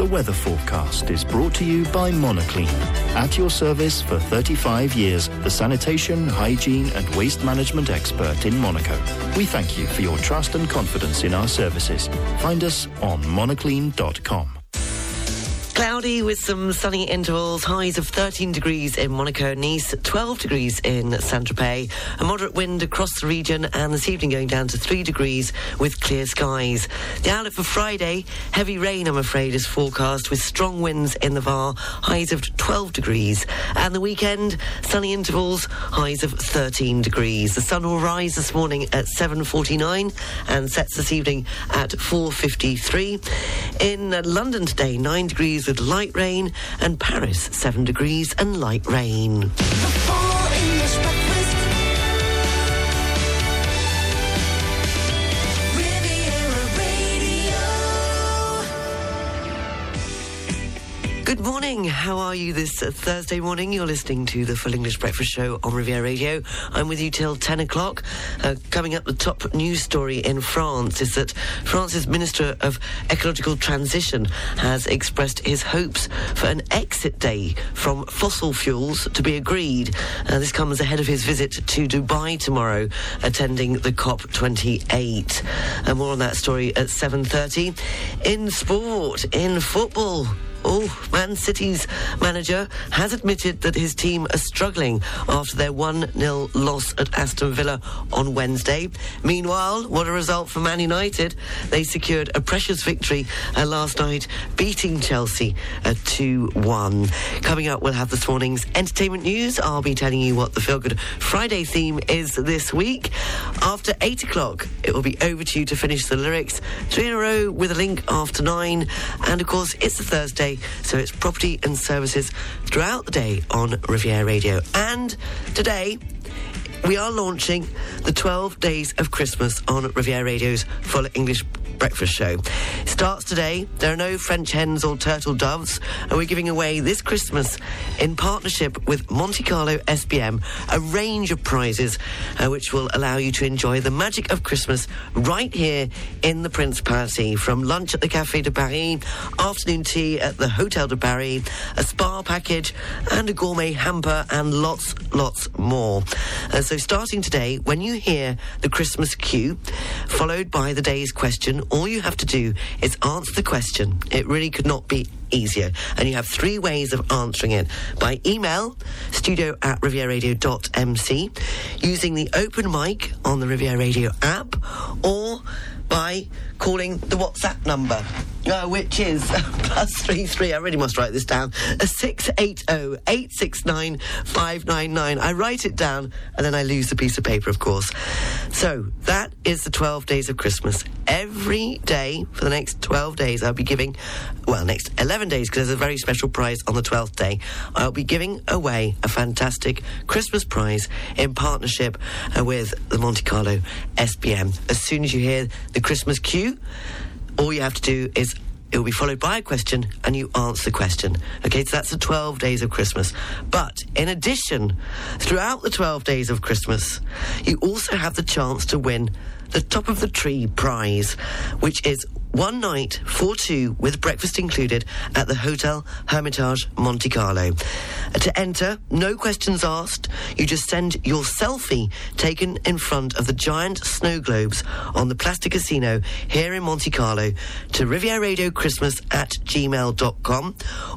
The weather forecast is brought to you by Monoclean. At your service for 35 years, the sanitation, hygiene and waste management expert in Monaco. We thank you for your trust and confidence in our services. Find us on monoclean.com. Cloudy with some sunny intervals, highs of 13 degrees in Monaco Nice, 12 degrees in Saint-Tropez, a moderate wind across the region and this evening going down to 3 degrees with clear skies. The outlook for Friday, heavy rain I'm afraid is forecast with strong winds in the VAR, highs of 12 degrees. And the weekend, sunny intervals, highs of 13 degrees. The sun will rise this morning at 7.49 and sets this evening at 4.53. In London today, 9 degrees with light rain, and Paris, 7 degrees and light rain. Good morning. How are you this Thursday morning? You're listening to the Full English Breakfast Show on Riviera Radio. I'm with you till 10 o'clock. Uh, coming up, the top news story in France is that France's Minister of Ecological Transition has expressed his hopes for an exit day from fossil fuels to be agreed. Uh, this comes ahead of his visit to Dubai tomorrow, attending the COP28. Uh, more on that story at 7.30. In sport, in football, Oh, Man City's manager has admitted that his team are struggling after their 1 0 loss at Aston Villa on Wednesday. Meanwhile, what a result for Man United. They secured a precious victory uh, last night, beating Chelsea at 2 1. Coming up, we'll have this morning's entertainment news. I'll be telling you what the Feel Good Friday theme is this week. After 8 o'clock, it will be over to you to finish the lyrics. Three in a row with a link after 9. And of course, it's a Thursday so it's property and services throughout the day on Riviera Radio. And today, we are launching the 12 Days of Christmas on Riviera Radio's Full English Breakfast Show. It starts today. There are no French hens or turtle doves, and we're giving away this Christmas, in partnership with Monte Carlo SBM, a range of prizes uh, which will allow you to enjoy the magic of Christmas right here in the Principality. From lunch at the Café de Paris, afternoon tea at the Hotel de Paris, a spa package, and a gourmet hamper, and lots, lots more. Uh, so starting today, when you hear the Christmas cue, followed by the day's question, all you have to do is answer the question. It really could not be easier. And you have three ways of answering it by email, studio at rivieradio.mc, using the open mic on the Riviera Radio app, or by calling the WhatsApp number, uh, which is plus three three. I really must write this down. Six eight zero eight six nine five nine nine. I write it down and then I lose the piece of paper, of course. So that is the twelve days of Christmas. Every day for the next twelve days, I'll be giving, well, next eleven days because there's a very special prize on the twelfth day. I'll be giving away a fantastic Christmas prize in partnership uh, with the Monte Carlo SBM. As soon as you hear the Christmas cue, all you have to do is it will be followed by a question and you answer the question. Okay, so that's the 12 days of Christmas. But in addition, throughout the 12 days of Christmas, you also have the chance to win the top of the tree prize, which is one night for two with breakfast included at the Hotel Hermitage Monte Carlo. To enter, no questions asked. You just send your selfie taken in front of the giant snow globes on the Place du Casino here in Monte Carlo to Riviera Radio Christmas at gmail.com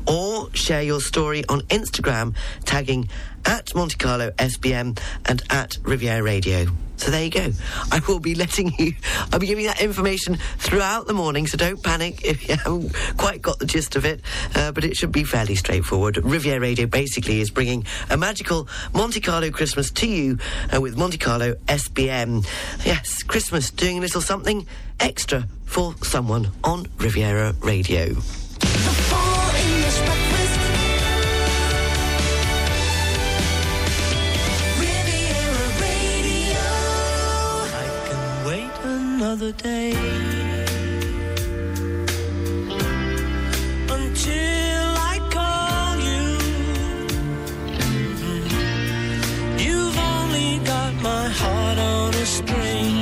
or share your story on Instagram tagging at Monte Carlo SBM and at Riviera Radio. So there you go. I will be letting you, I'll be giving that information throughout the morning, so don't panic if you haven't quite got the gist of it, uh, but it should be fairly straightforward. Riviera Radio basically is bringing a magical Monte Carlo Christmas to you uh, with Monte Carlo SBM. Yes, Christmas, doing a little something extra for someone on Riviera Radio. Another day until I call you. You've only got my heart on a string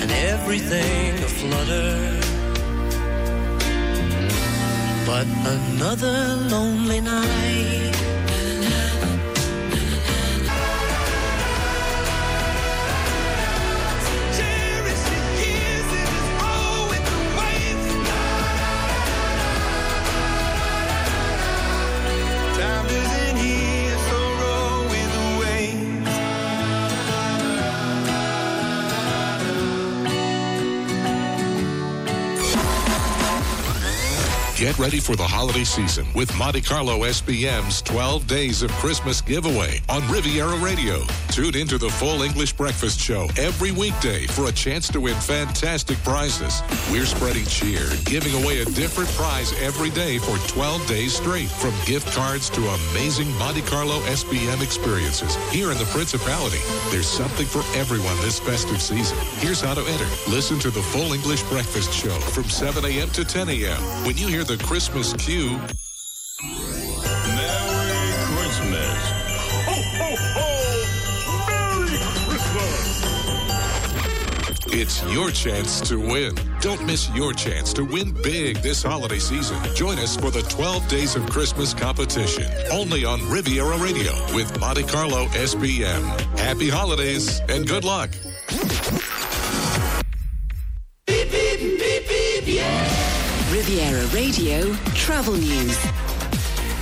and everything a flutter. but another lonely night. Get ready for the holiday season with Monte Carlo SBM's 12 Days of Christmas giveaway on Riviera Radio. Tune into the full English breakfast show every weekday for a chance to win fantastic prizes. We're spreading cheer giving away a different prize every day for 12 days straight. From gift cards to amazing Monte Carlo SBM experiences here in the Principality. There's something for everyone this festive season. Here's how to enter. Listen to the full English breakfast show from 7 a.m. to 10 a.m. When you hear the Christmas cue, Merry Christmas. Ho, ho, ho! Merry Christmas! It's your chance to win. Don't miss your chance to win big this holiday season. Join us for the 12 Days of Christmas competition, only on Riviera Radio with Monte Carlo SBM. Happy holidays and good luck. Radio Travel News.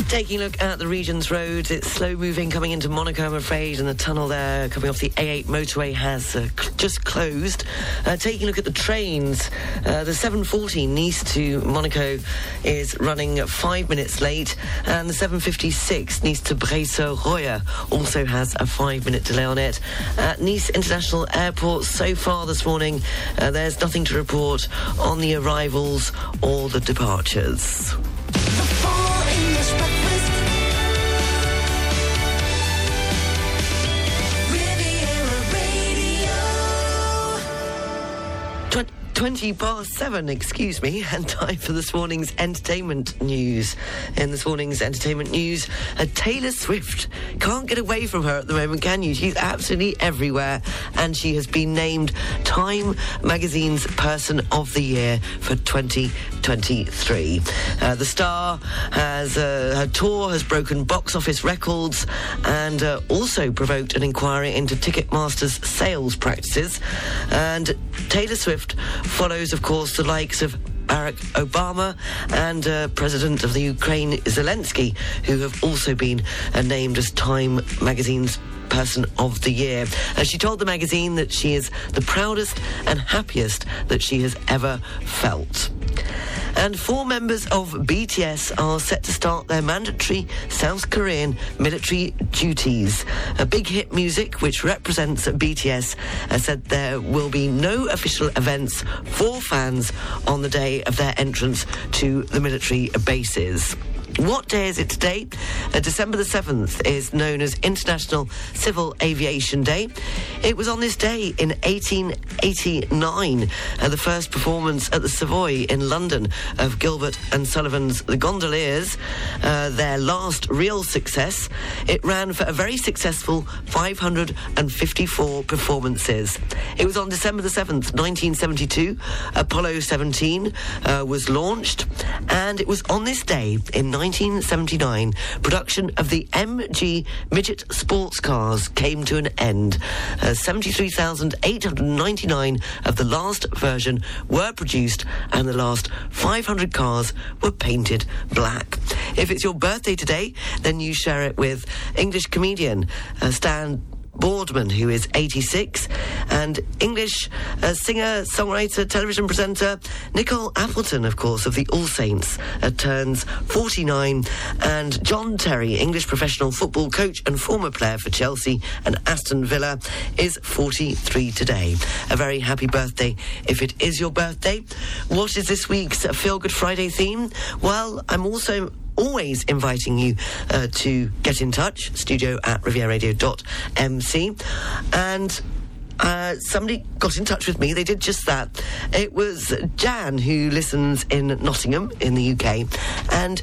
Taking a look at the region's roads, it's slow moving coming into Monaco, I'm afraid, and the tunnel there coming off the A8 motorway has uh, cl- just closed. Uh, taking a look at the trains, uh, the 740 Nice to Monaco is running five minutes late, and the 756 Nice to Breil-sur-Roya also has a five minute delay on it. At Nice International Airport, so far this morning, uh, there's nothing to report on the arrivals or the departures. Twen- 20 past 7, excuse me, and time for this morning's entertainment news. In this morning's entertainment news, uh, Taylor Swift. Can't get away from her at the moment, can you? She's absolutely everywhere, and she has been named Time Magazine's Person of the Year for 2023. Uh, the star has, uh, her tour has broken box office records and uh, also provoked an inquiry into Ticketmaster's sales practices. And Taylor Swift follows, of course, the likes of Barack Obama and uh, President of the Ukraine Zelensky, who have also been uh, named as Time magazine's Person of the Year. Uh, she told the magazine that she is the proudest and happiest that she has ever felt. And four members of BTS are set to start their mandatory South Korean military duties. A big hit music, which represents BTS, uh, said there will be no official events for fans on the day of their entrance to the military bases. What day is it today? Uh, December the 7th is known as International Civil Aviation Day. It was on this day in 1889, uh, the first performance at the Savoy in London of Gilbert and Sullivan's The Gondoliers, uh, their last real success. It ran for a very successful 554 performances. It was on December the 7th, 1972, Apollo 17 uh, was launched, and it was on this day in 1979, production of the MG midget sports cars came to an end. Uh, 73,899 of the last version were produced, and the last 500 cars were painted black. If it's your birthday today, then you share it with English comedian uh, Stan Boardman, who is 86, and English uh, singer, songwriter, television presenter Nicole Appleton, of course, of the All Saints, uh, turns 49, and John Terry, English professional football coach and former player for Chelsea and Aston Villa, is 43 today. A very happy birthday if it is your birthday. What is this week's Feel Good Friday theme? Well, I'm also always inviting you uh, to get in touch, studio at rivieradio.mc. And uh, somebody got in touch with me. They did just that. It was Jan who listens in Nottingham in the UK. And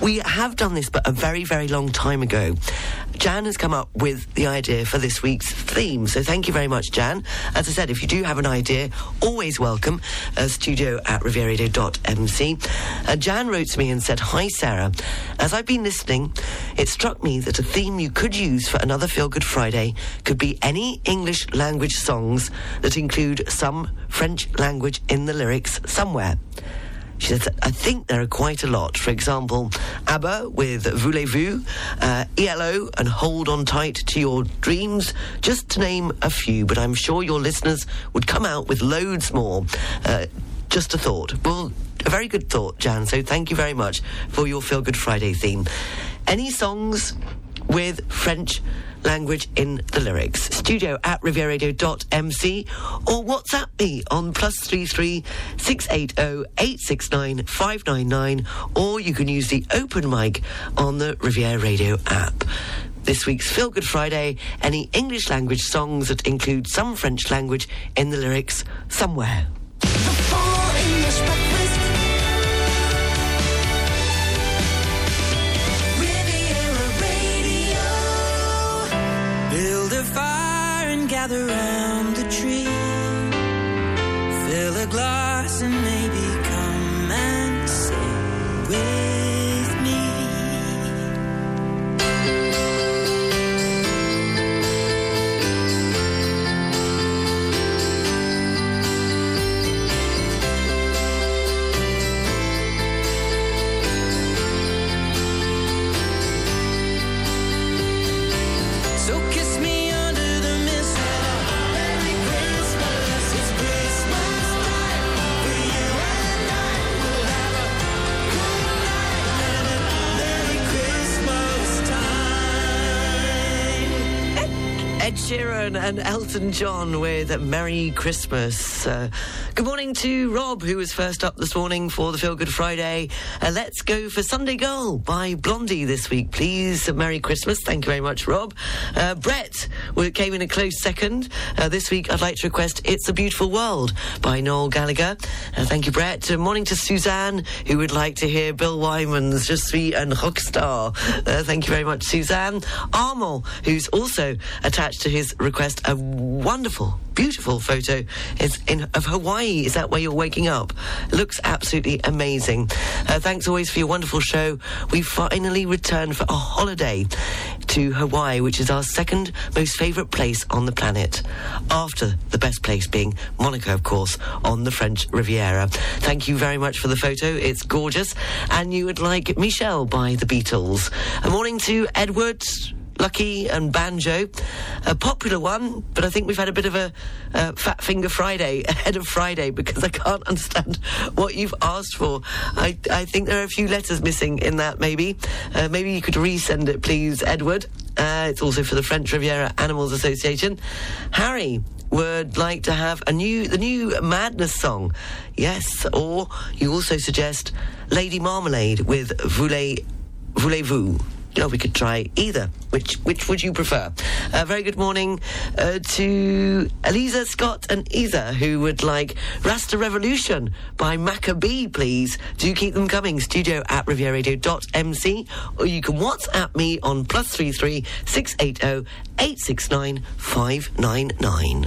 we have done this, but a very, very long time ago. Jan has come up with the idea for this week's theme. So thank you very much, Jan. As I said, if you do have an idea, always welcome. Uh, studio at rivieradio.mc. Uh, Jan wrote to me and said, Hi, Sarah. As I've been listening, it struck me that a theme you could use for another Feel Good Friday could be any English language songs that include some French language in the lyrics somewhere. She says, I think there are quite a lot. For example, ABBA with Voulez-Vous, uh, ELO and Hold On Tight to Your Dreams, just to name a few, but I'm sure your listeners would come out with loads more. Uh, just a thought. Well, a very good thought, Jan, so thank you very much for your Feel Good Friday theme. Any songs with French language in the lyrics. Studio at rivieradio.mc or WhatsApp me on plus three three six eight oh eight six nine five nine nine or you can use the open mic on the Riviera Radio app. This week's Feel Good Friday, any English language songs that include some French language in the lyrics somewhere. Gather round the tree. Fill a glass And Elton John with Merry Christmas. Uh, good morning to Rob, who was first up this morning for the Feel Good Friday. Uh, let's go for Sunday Girl by Blondie this week, please. Merry Christmas. Thank you very much, Rob. Uh, Brett came in a close second. Uh, this week, I'd like to request It's a Beautiful World by Noel Gallagher. Uh, thank you, Brett. Uh, morning to Suzanne, who would like to hear Bill Wyman's Je suis un rockstar. Uh, thank you very much, Suzanne. Armel, who's also attached to his request a wonderful, beautiful photo is in of Hawaii. Is that where you're waking up? Looks absolutely amazing. Uh, thanks always for your wonderful show. We finally returned for a holiday to Hawaii, which is our second most favourite place on the planet, after the best place being Monaco, of course, on the French Riviera. Thank you very much for the photo. It's gorgeous. And you would like Michelle by the Beatles. A morning to Edward. Lucky and Banjo, a popular one, but I think we've had a bit of a Fat Finger Friday ahead of Friday because I can't understand what you've asked for. I, I think there are a few letters missing in that, maybe. Uh, maybe you could resend it, please, Edward. Uh, it's also for the French Riviera Animals Association. Harry would like to have a new the new Madness song, yes, or you also suggest Lady Marmalade with Voulez Voulez-vous. Know, we could try either. Which which would you prefer? Uh, very good morning uh, to Eliza, Scott, and Isa, who would like Rasta Revolution by Maccabee, please. Do keep them coming. Studio at rivieradio.mc, or you can WhatsApp me on plus three three six eight zero eight six nine five nine nine.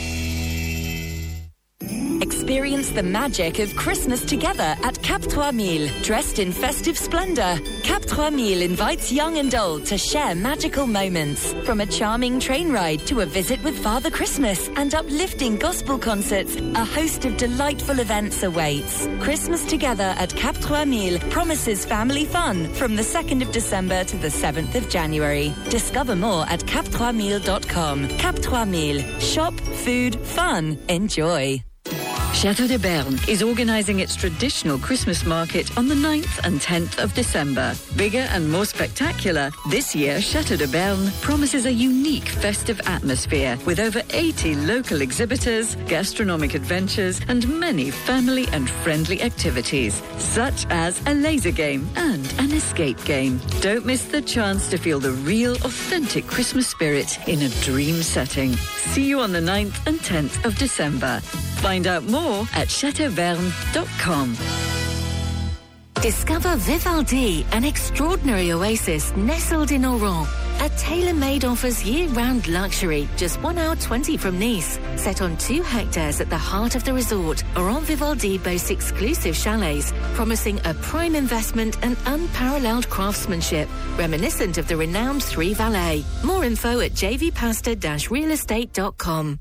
Experience the magic of Christmas together at Cap 3000. Dressed in festive splendor, Cap 3000 invites young and old to share magical moments. From a charming train ride to a visit with Father Christmas and uplifting gospel concerts, a host of delightful events awaits. Christmas together at Cap 3000 promises family fun from the 2nd of December to the 7th of January. Discover more at cap3000.com. Cap 3000. Shop, food, fun, enjoy. Chateau de Berne is organising its traditional Christmas market on the 9th and 10th of December. Bigger and more spectacular, this year Chateau de Berne promises a unique festive atmosphere with over 80 local exhibitors, gastronomic adventures, and many family and friendly activities, such as a laser game and an escape game. Don't miss the chance to feel the real, authentic Christmas spirit in a dream setting. See you on the 9th and 10th of December. Find out more at chateauverne.com. Discover Vivaldi, an extraordinary oasis nestled in Auron. A tailor-made offers year-round luxury, just one hour 20 from Nice. Set on two hectares at the heart of the resort, Auron Vivaldi boasts exclusive chalets, promising a prime investment and unparalleled craftsmanship, reminiscent of the renowned Three Valais. More info at jvpasta-realestate.com.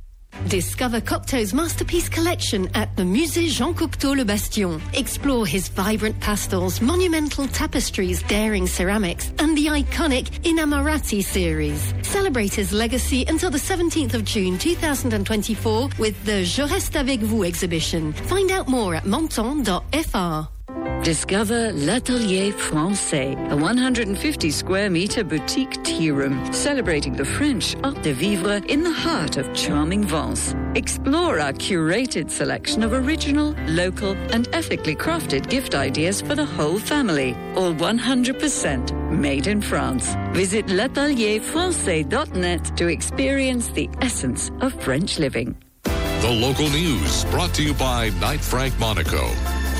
Discover Cocteau's masterpiece collection at the Musée Jean Cocteau Le Bastion. Explore his vibrant pastels, monumental tapestries, daring ceramics, and the iconic Innamorati series. Celebrate his legacy until the 17th of June 2024 with the Je reste avec vous exhibition. Find out more at monton.fr. Discover L'Atelier Francais, a 150 square meter boutique tea room celebrating the French art de vivre in the heart of charming Vence. Explore our curated selection of original, local, and ethically crafted gift ideas for the whole family, all 100% made in France. Visit l'atelierfrancais.net to experience the essence of French living. The local news brought to you by Knight Frank Monaco.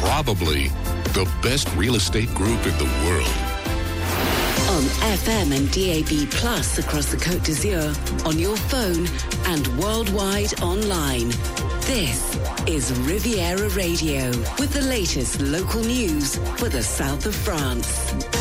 Probably the best real estate group in the world. On FM and DAB Plus across the Côte d'Azur, on your phone and worldwide online. This is Riviera Radio with the latest local news for the south of France.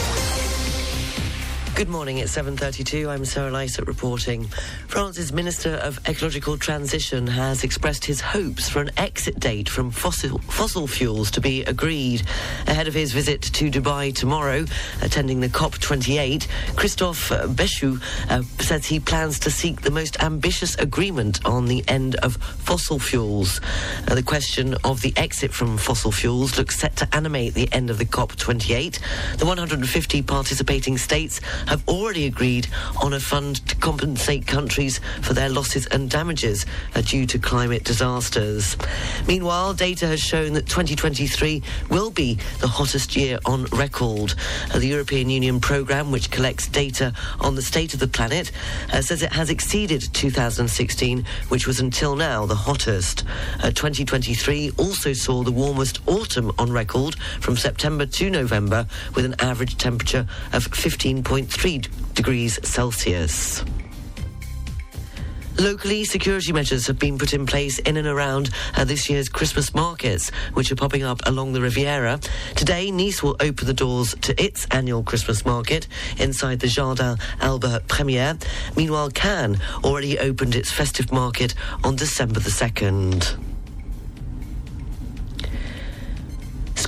Good morning, it's 7.32. I'm Sarah Lysett reporting. France's Minister of Ecological Transition has expressed his hopes for an exit date from fossil, fossil fuels to be agreed. Ahead of his visit to Dubai tomorrow, attending the COP28, Christophe Béchu uh, says he plans to seek the most ambitious agreement on the end of fossil fuels. Uh, the question of the exit from fossil fuels looks set to animate the end of the COP28. The 150 participating states have already agreed on a fund to compensate countries for their losses and damages due to climate disasters. Meanwhile, data has shown that 2023 will be the hottest year on record. Uh, the European Union programme, which collects data on the state of the planet, uh, says it has exceeded 2016, which was until now the hottest. Uh, 2023 also saw the warmest autumn on record from September to November, with an average temperature of 15.3 degrees Celsius. Locally, security measures have been put in place in and around uh, this year's Christmas markets, which are popping up along the Riviera. Today, Nice will open the doors to its annual Christmas market inside the Jardin Albert Premier. Meanwhile, Cannes already opened its festive market on December the 2nd.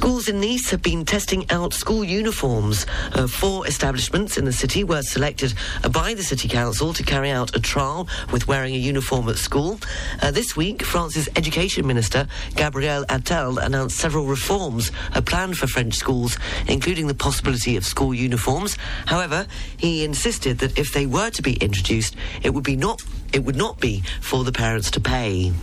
Schools in Nice have been testing out school uniforms. Uh, four establishments in the city were selected uh, by the City Council to carry out a trial with wearing a uniform at school. Uh, this week, France's Education Minister, Gabriel Attal, announced several reforms planned for French schools, including the possibility of school uniforms. However, he insisted that if they were to be introduced, it would be not it would not be for the parents to pay.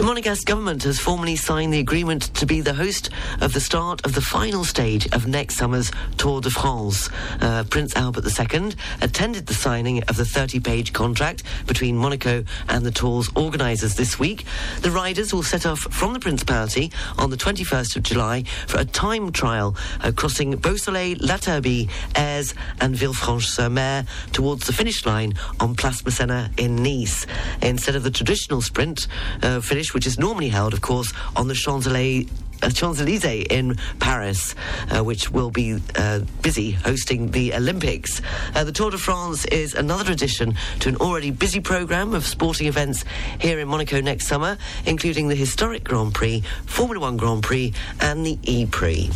The Monegasque government has formally signed the agreement to be the host of the start of the final stage of next summer's Tour de France. Uh, Prince Albert II attended the signing of the 30-page contract between Monaco and the Tour's organisers this week. The riders will set off from the Principality on the 21st of July for a time trial uh, crossing Beausoleil, La Turbie, Èze and Villefranche-sur-Mer towards the finish line on Place Masséna in Nice. Instead of the traditional sprint uh, finish, which is normally held, of course, on the Champs-Élysées uh, Champs-Élysées in Paris, uh, which will be uh, busy hosting the Olympics. Uh, the Tour de France is another addition to an already busy programme of sporting events here in Monaco next summer, including the historic Grand Prix, Formula One Grand Prix, and the E-Prix.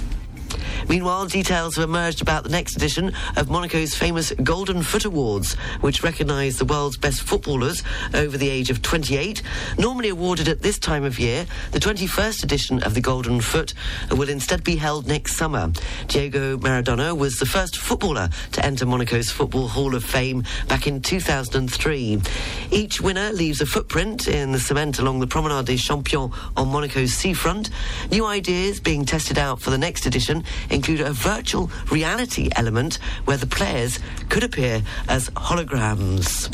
Meanwhile, details have emerged about the next edition of Monaco's famous Golden Foot Awards, which recognise the world's best footballers over the age of 28. Normally awarded at this time of year, the 21st edition of the Golden Foot will instead be held next summer. Diego Maradona was the first footballer to enter Monaco's Football Hall of Fame back in 2003. Each winner leaves a footprint in the cement along the Promenade des Champions on Monaco's seafront. New ideas being tested out for the next edition include a virtual reality element where the players could appear as holograms.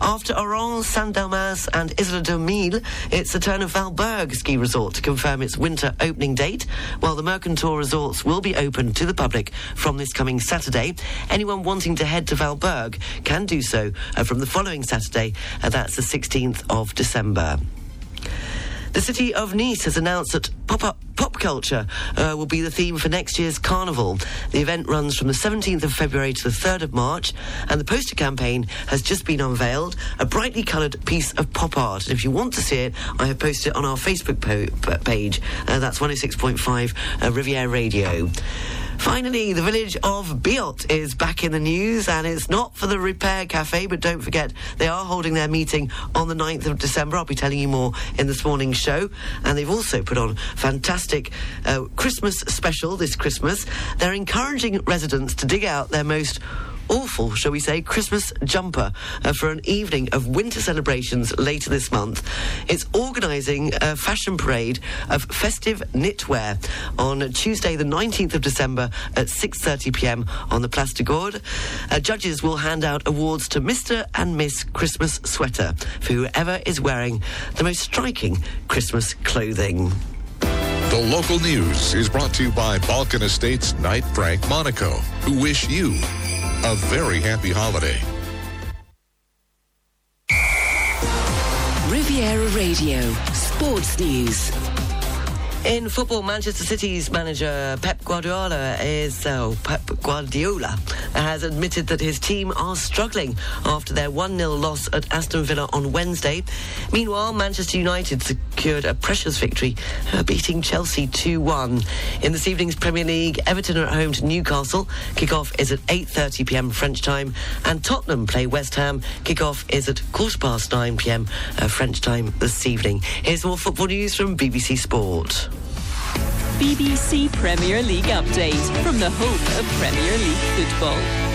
After Auron, Saint-Delmas and Isola 2000, it's the turn of Valberg Ski Resort to confirm its winter opening date, while the Mercantour resorts will be open to the public from this coming Saturday. Anyone wanting to head to Valberg can do so uh, from the following Saturday, uh, that's the 16th of December. The city of Nice has announced that pop-up pop culture uh, will be the theme for next year's carnival. The event runs from the 17th of February to the 3rd of March, and the poster campaign has just been unveiled. A brightly coloured piece of pop art. And if you want to see it, I have posted it on our Facebook po- page. Uh, that's 106.5 uh, Riviera Radio. Finally, the village of Biot is back in the news, and it's not for the Repair Cafe, but don't forget they are holding their meeting on the 9th of December. I'll be telling you more in this morning's show. And they've also put on fantastic uh, Christmas special this Christmas. They're encouraging residents to dig out their most awful, shall we say, Christmas jumper uh, for an evening of winter celebrations later this month. It's organising a fashion parade of festive knitwear on Tuesday, the 19th of December at 6.30pm on the Place de Gaulle. Uh, judges will hand out awards to Mr. and Miss Christmas Sweater for whoever is wearing the most striking Christmas clothing. The local news is brought to you by Balkan Estates Knight Frank Monaco, who wish you a very happy holiday. Riviera Radio, Sports News. In football, Manchester City's manager Pep Guardiola is oh, Pep Guardiola has admitted that his team are struggling after their 1-0 loss at Aston Villa on Wednesday. Meanwhile, Manchester United secured a precious victory, uh, beating Chelsea 2-1. In this evening's Premier League, Everton are at home to Newcastle. Kickoff is at 8:30 p.m. French time, and Tottenham play West Ham. Kickoff is at quarter past 9 p.m. Uh, French time this evening. Here's more football news from BBC Sport. BBC Premier League update from the home of Premier League football.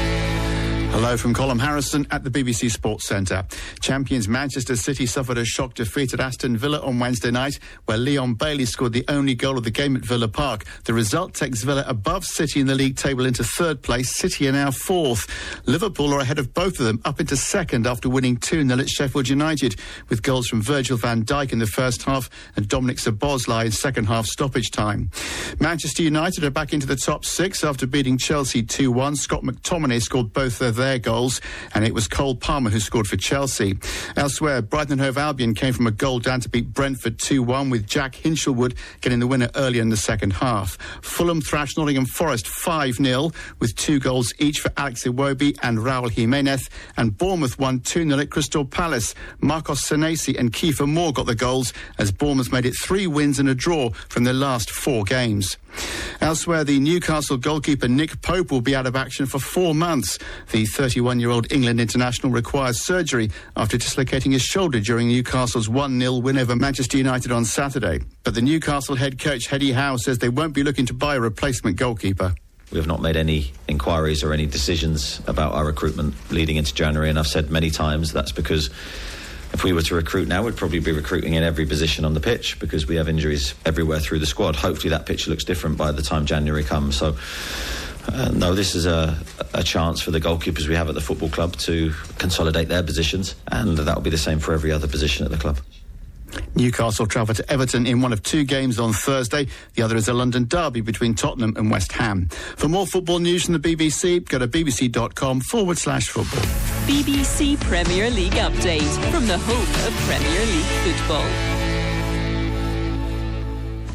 Hello from Colin Harrison at the BBC Sports Centre. Champions Manchester City suffered a shock defeat at Aston Villa on Wednesday night, where Leon Bailey scored the only goal of the game at Villa Park. The result takes Villa above City in the league table into third place. City are now fourth. Liverpool are ahead of both of them, up into second after winning 2 0 at Sheffield United, with goals from Virgil van Dijk in the first half and Dominik Szoboszlai in second half stoppage time. Manchester United are back into the top six after beating Chelsea 2 1. Scott McTominay scored both of their goals, and it was Cole Palmer who scored for Chelsea. Elsewhere, Brighton and Hove Albion came from a goal down to beat Brentford 2 1, with Jack Hinshelwood getting the winner earlier in the second half. Fulham thrashed Nottingham Forest 5 0, with two goals each for Alex Iwobi and Raul Jimenez, and Bournemouth won 2 0 at Crystal Palace. Marcos Senesi and Kiefer Moore got the goals, as Bournemouth made it three wins and a draw from their last four games. Elsewhere, the Newcastle goalkeeper Nick Pope will be out of action for four months. The 31 year old England international requires surgery after dislocating his shoulder during Newcastle's 1 0 win over Manchester United on Saturday. But the Newcastle head coach Eddie Howe says they won't be looking to buy a replacement goalkeeper. We have not made any inquiries or any decisions about our recruitment leading into January, and I've said many times that's because if we were to recruit now, we'd probably be recruiting in every position on the pitch because we have injuries everywhere through the squad. Hopefully, that picture looks different by the time January comes. So, uh, no, this is a, a chance for the goalkeepers we have at the football club to consolidate their positions, and that will be the same for every other position at the club. Newcastle travel to Everton in one of two games on Thursday. The other is a London derby between Tottenham and West Ham. For more football news from the BBC, go to bbc.com forward slash football. BBC Premier League update from the home of Premier League football.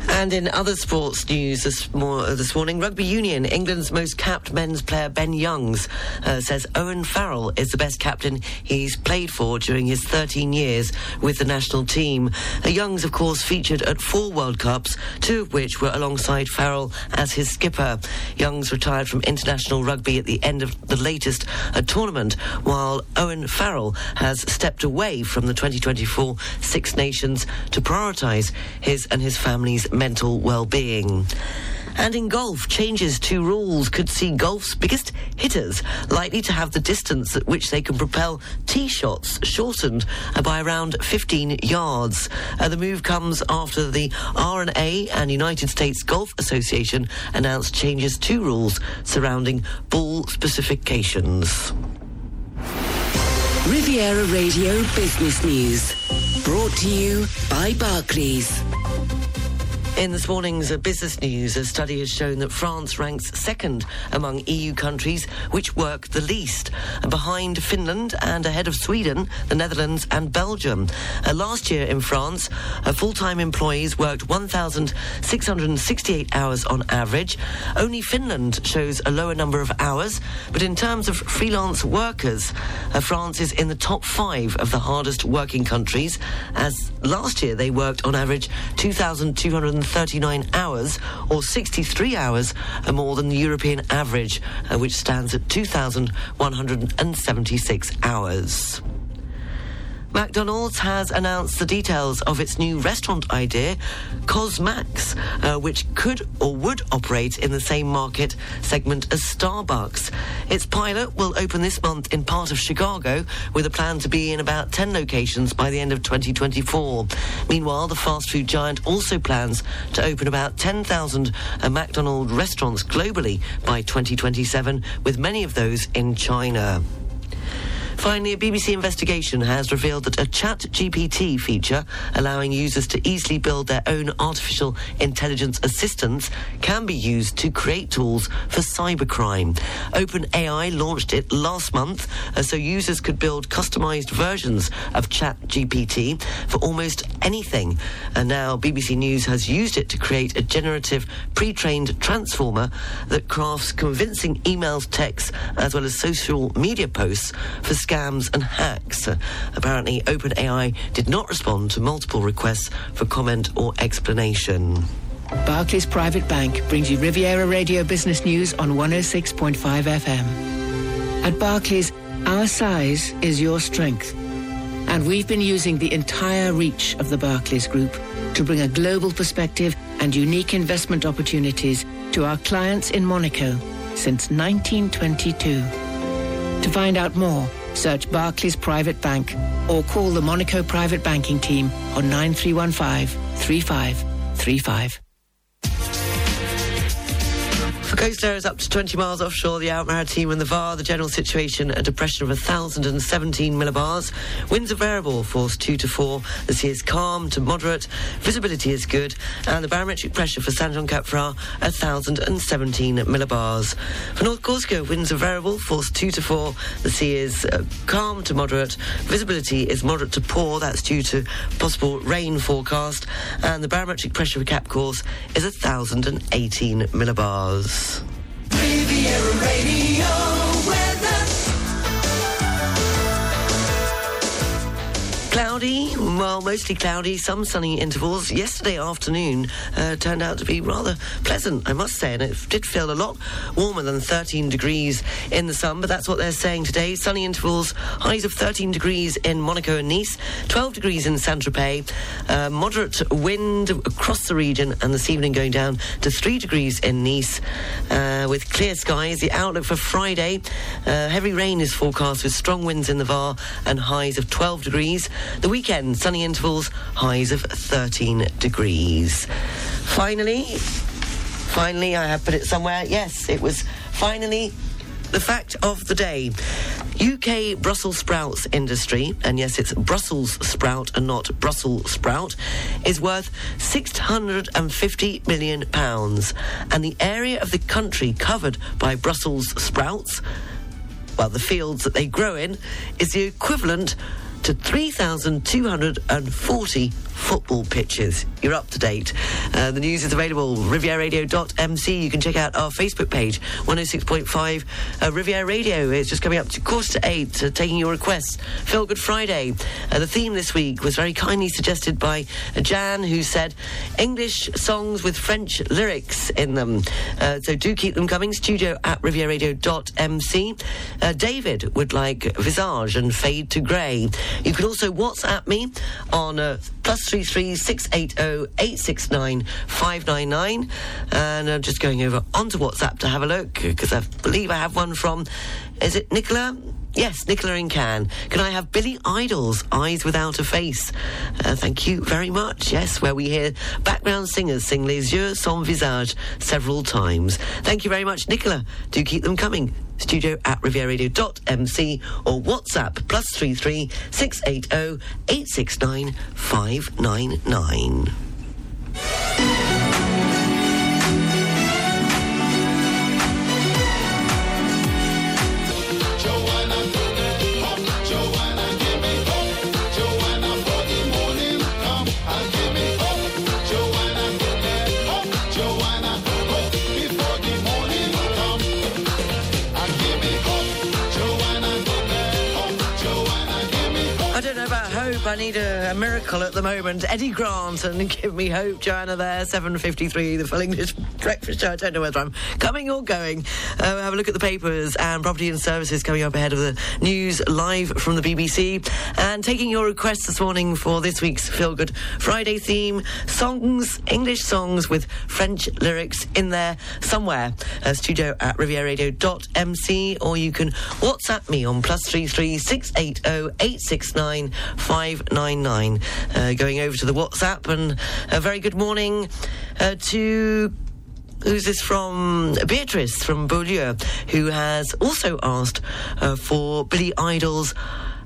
And in other sports news this, more, uh, this morning, Rugby Union, England's most capped men's player Ben Youngs uh, says Owen Farrell is the best captain he's played for during his 13 years with the national team. Uh, Youngs, of course, featured at four World Cups, two of which were alongside Farrell as his skipper. Youngs retired from international rugby at the end of the latest uh, tournament, while Owen Farrell has stepped away from the 2024 Six Nations to prioritise his and his family's mental well-being. And in golf, changes to rules could see golf's biggest hitters likely to have the distance at which they can propel tee shots shortened by around 15 yards. Uh, the move comes after the R&A and United States Golf Association announced changes to rules surrounding ball specifications. Riviera Radio Business News. Brought to you by Barclays. In this morning's business news, a study has shown that France ranks second among EU countries which work the least, behind Finland and ahead of Sweden, the Netherlands, and Belgium. Uh, last year in France, uh, full-time employees worked 1,668 hours on average. Only Finland shows a lower number of hours, but in terms of freelance workers, uh, France is in the top five of the hardest working countries, as last year they worked on average 2,239 hours, or 63 hours more than the European average, uh, which stands at 2,176 hours. McDonald's has announced the details of its new restaurant idea, CosMc's, uh, which could or would operate in the same market segment as Starbucks. Its pilot will open this month in part of Chicago, with a plan to be in about 10 locations by the end of 2024. Meanwhile, the fast food giant also plans to open about 10,000 uh, McDonald's restaurants globally by 2027, with many of those in China. Finally, a BBC investigation has revealed that a chat GPT feature allowing users to easily build their own artificial intelligence assistants can be used to create tools for cybercrime. OpenAI launched it last month uh, so users could build customized versions of chat GPT for almost anything. And now BBC News has used it to create a generative pre-trained transformer that crafts convincing emails, texts, as well as social media posts for scams and hacks. Apparently, OpenAI did not respond to multiple requests for comment or explanation. Barclays Private Bank brings you Riviera Radio Business News on 106.5 FM. At Barclays, our size is your strength. And we've been using the entire reach of the Barclays Group to bring a global perspective and unique investment opportunities to our clients in Monaco since 1922. To find out more, search Barclays Private Bank or call the Monaco Private Banking Team on 9315 3535. For coast areas up to 20 miles offshore, the Alpes-Maritimes and the VAR, the general situation, a depression of 1,017 millibars. Winds are variable, force 2 to 4. The sea is calm to moderate. Visibility is good. And the barometric pressure for Saint-Jean-Cap-Ferrat, 1,017 millibars. For North Corsica, winds are variable, force 2 to 4. The sea is uh, calm to moderate. Visibility is moderate to poor. That's due to possible rain forecast. And the barometric pressure for Cap Corse is 1,018 millibars. Riviera Radio Cloudy, well, mostly cloudy, some sunny intervals. Yesterday afternoon uh, turned out to be rather pleasant, I must say, and it did feel a lot warmer than 13 degrees in the sun, but that's what they're saying today. Sunny intervals, highs of 13 degrees in Monaco and Nice, 12 degrees in Saint Tropez, uh, moderate wind across the region, and this evening going down to 3 degrees in Nice uh, with clear skies. The outlook for Friday, uh, heavy rain is forecast with strong winds in the VAR and highs of 12 degrees. The weekend, sunny intervals, highs of 13 degrees. Finally, finally, I have put it somewhere. Yes, it was finally the fact of the day. UK Brussels sprouts industry, and yes, it's Brussels sprout and not Brussels sprout, is worth 650 million pounds. And the area of the country covered by Brussels sprouts, well, the fields that they grow in, is the equivalent to 3,240 football pitches. You're up to date. Uh, the news is available, rivieradio.mc. You can check out our Facebook page, 106.5 uh, Riviera Radio. It's just coming up to quarter to eight, uh, taking your requests. Feel Good Friday. Uh, the theme this week was very kindly suggested by uh, Jan, who said English songs with French lyrics in them. Uh, so do keep them coming. Studio at rivieradio.mc. David would like Visage and Fade to Grey. You can also WhatsApp me on plus three three six eight zero eight six nine five nine nine, and I'm just going over onto WhatsApp to have a look because I believe I have one from. Is it Nicola? Yes, Nicola in Cannes. Can I have Billy Idol's Eyes Without a Face? Uh, thank you very much. Yes, where we hear background singers sing Les Yeux sans visage several times. Thank you very much, Nicola. Do keep them coming. Studio at rivieradio.mc or WhatsApp plus three three six eight zero eight six nine five nine nine. I need a, a miracle at the moment. Eddie Grant and give me hope, Joanna. There, seven fifty-three. The full English breakfast show. I don't know whether I'm coming or going. Uh, have a look at the papers and property and services coming up ahead of the news live from the BBC and taking your requests this morning for this week's Feel Good Friday theme: songs, English songs with French lyrics in there somewhere. Uh, studio at rivieradio.mc or you can WhatsApp me on plus three three six eight zero eight six nine five nine nine. Uh, going over to the WhatsApp and a very good morning uh, to. Who's this from? Beatrice from Beaulieu, who has also asked uh, for Billy Idol's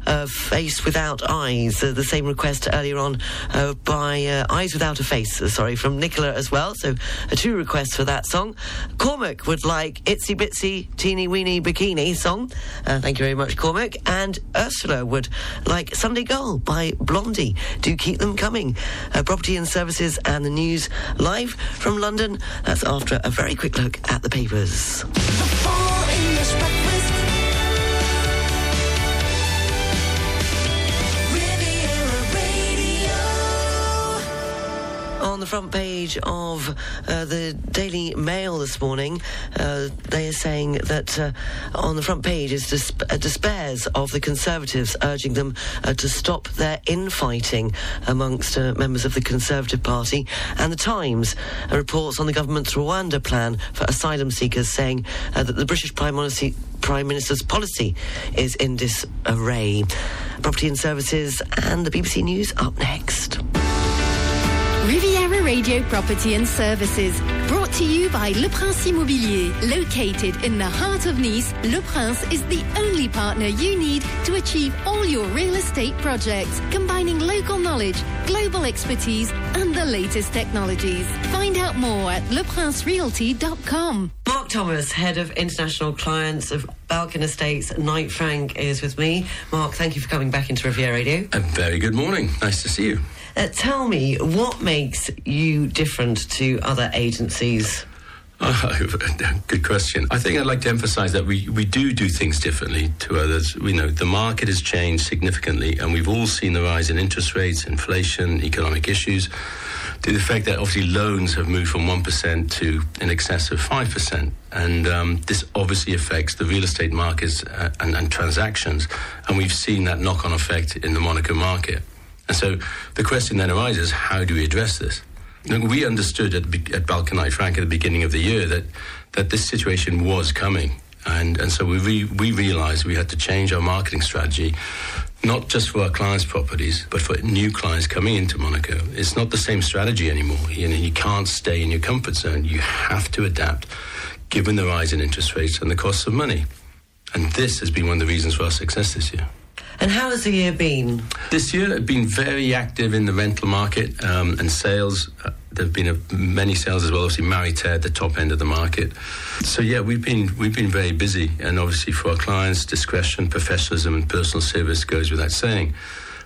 A face Without Eyes. Uh, the same request earlier on uh, by uh, Eyes Without a Face, sorry, from Nicola as well. So two requests for that song. Cormac would like Itsy Bitsy Teeny Weeny Bikini song. Thank you very much, Cormac. And Ursula would like Sunday Girl by Blondie. Do keep them coming. Property and services and the news live from London. That's after a very quick look at the papers. On the front page of uh, the Daily Mail this morning, uh, they are saying that uh, on the front page is desp- uh, despairs of the Conservatives, urging them uh, to stop their infighting amongst uh, members of the Conservative Party. And the Times reports on the government's Rwanda plan for asylum seekers, saying that the British Prime Minister. Prime Minister's policy is in disarray. Property and services and the BBC News up next. Riviera Radio Property and Services, brought to you by Le Prince Immobilier. Located in the heart of Nice, Le Prince is the only partner you need to achieve all your real estate projects, combining local knowledge, global expertise, and the latest technologies. Find out more at leprincerealty.com. Mark Thomas, head of international clients of Balkan Estates, Knight Frank, is with me. Mark, thank you for coming back into Riviera Radio. A very good morning. Nice to see you. Uh, tell me, what makes you different to other agencies? Oh, good question. I think I'd like to emphasize that we, we do do things differently to others. We know the market has changed significantly, and we've all seen the rise in interest rates, inflation, economic issues, to the fact that obviously loans have moved from 1% to in excess of 5%. And um, this obviously affects the real estate markets uh, and, and transactions, and we've seen that knock on effect in the Monaco market. And so the question then arises how do we address this? Look, we understood at, at Balkan Knight Frank at the beginning of the year that, that this situation was coming. And, and so we, re- we realized we had to change our marketing strategy, not just for our clients' properties, but for new clients coming into Monaco. It's not the same strategy anymore. You know, you can't stay in your comfort zone. You have to adapt, given the rise in interest rates and the costs of money. And this has been one of the reasons for our success this year. And how has the year been? This year, I've been very active in the rental market um, and sales. Uh, there have been a, many sales as well. Obviously, Marité at the top end of the market. So yeah, we've been we've been very busy, and obviously for our clients, discretion, professionalism, and personal service goes without saying.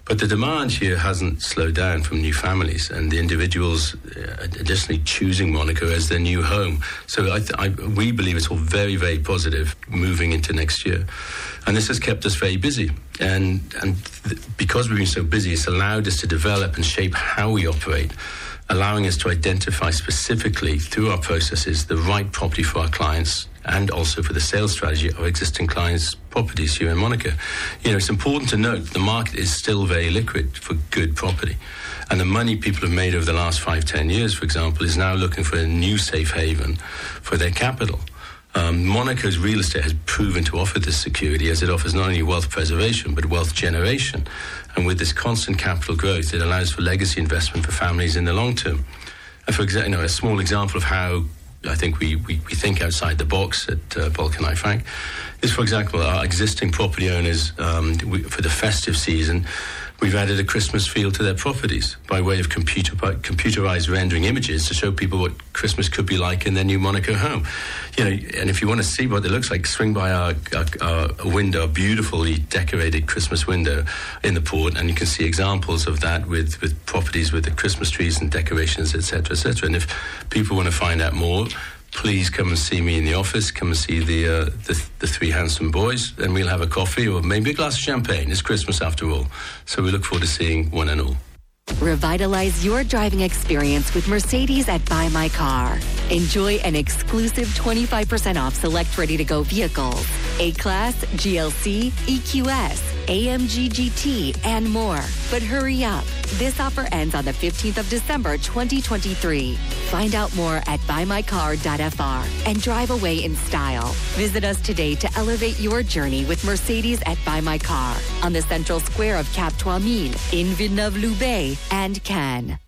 But the demand here hasn't slowed down from new families and the individuals uh, additionally choosing Monaco as their new home. So I th- I, we believe it's all very, very positive moving into next year. And this has kept us very busy. And, and th- because we've been so busy, it's allowed us to develop and shape how we operate allowing us to identify specifically through our processes the right property for our clients and also for the sales strategy of existing clients' properties here in Monaco. You know, it's important to note the market is still very liquid for good property. And the money people have made over the last five, ten years, for example, is now looking for a new safe haven for their capital. Um, Monaco's real estate has proven to offer this security as it offers not only wealth preservation but wealth generation. And with this constant capital growth, it allows for legacy investment for families in the long term. And for example, you know, a small example of how I think we, we, we think outside the box at uh, Balkan Knight Frank is, for example, our existing property owners um, we, for the festive season. We've added a Christmas feel to their properties by way of computer, computerized rendering images to show people what Christmas could be like in their new Monaco home. You know, and if you want to see what it looks like, swing by our, our, our window, beautifully decorated Christmas window in the port, and you can see examples of that with, with properties with the Christmas trees and decorations, etc., etc. And if people want to find out more, please come and see me in the office. Come and see the, uh, the the three handsome boys, and we'll have a coffee or maybe a glass of champagne. It's Christmas after all, so we look forward to seeing one and all. Revitalize your driving experience with Mercedes at Buy My Car. Enjoy an exclusive 25% off select ready to go vehicles A Class, GLC, EQS, AMG GT, and more. But hurry up. This offer ends on the 15th of December 2023. Find out more at buymycar.fr and drive away in style. Visit us today to elevate your journey with Mercedes at Buy My Car on the central square of Cap 3000 in Villeneuve-Loubet and Cannes.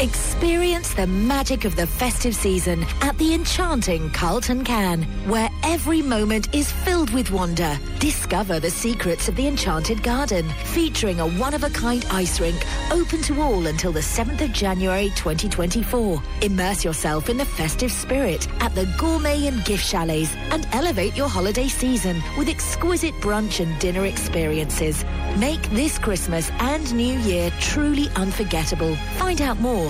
Experience the magic of the festive season at the enchanting Carlton Cannes, where every moment is filled with wonder. Discover the secrets of the Enchanted Garden, featuring a one-of-a-kind ice rink open to all until the 7th of January 2024. Immerse yourself in the festive spirit at the gourmet and gift chalets and elevate your holiday season with exquisite brunch and dinner experiences. Make this Christmas and New Year truly unforgettable. Find out more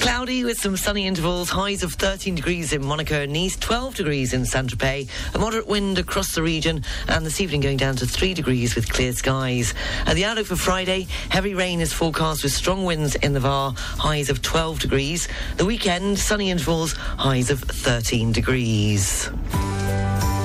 Cloudy with some sunny intervals, highs of 13 degrees in Monaco and Nice, 12 degrees in Saint Tropez, a moderate wind across the region, and this evening going down to 3 degrees with clear skies. At the outlook for Friday, heavy rain is forecast with strong winds in the VAR, highs of 12 degrees. The weekend, sunny intervals, highs of 13 degrees.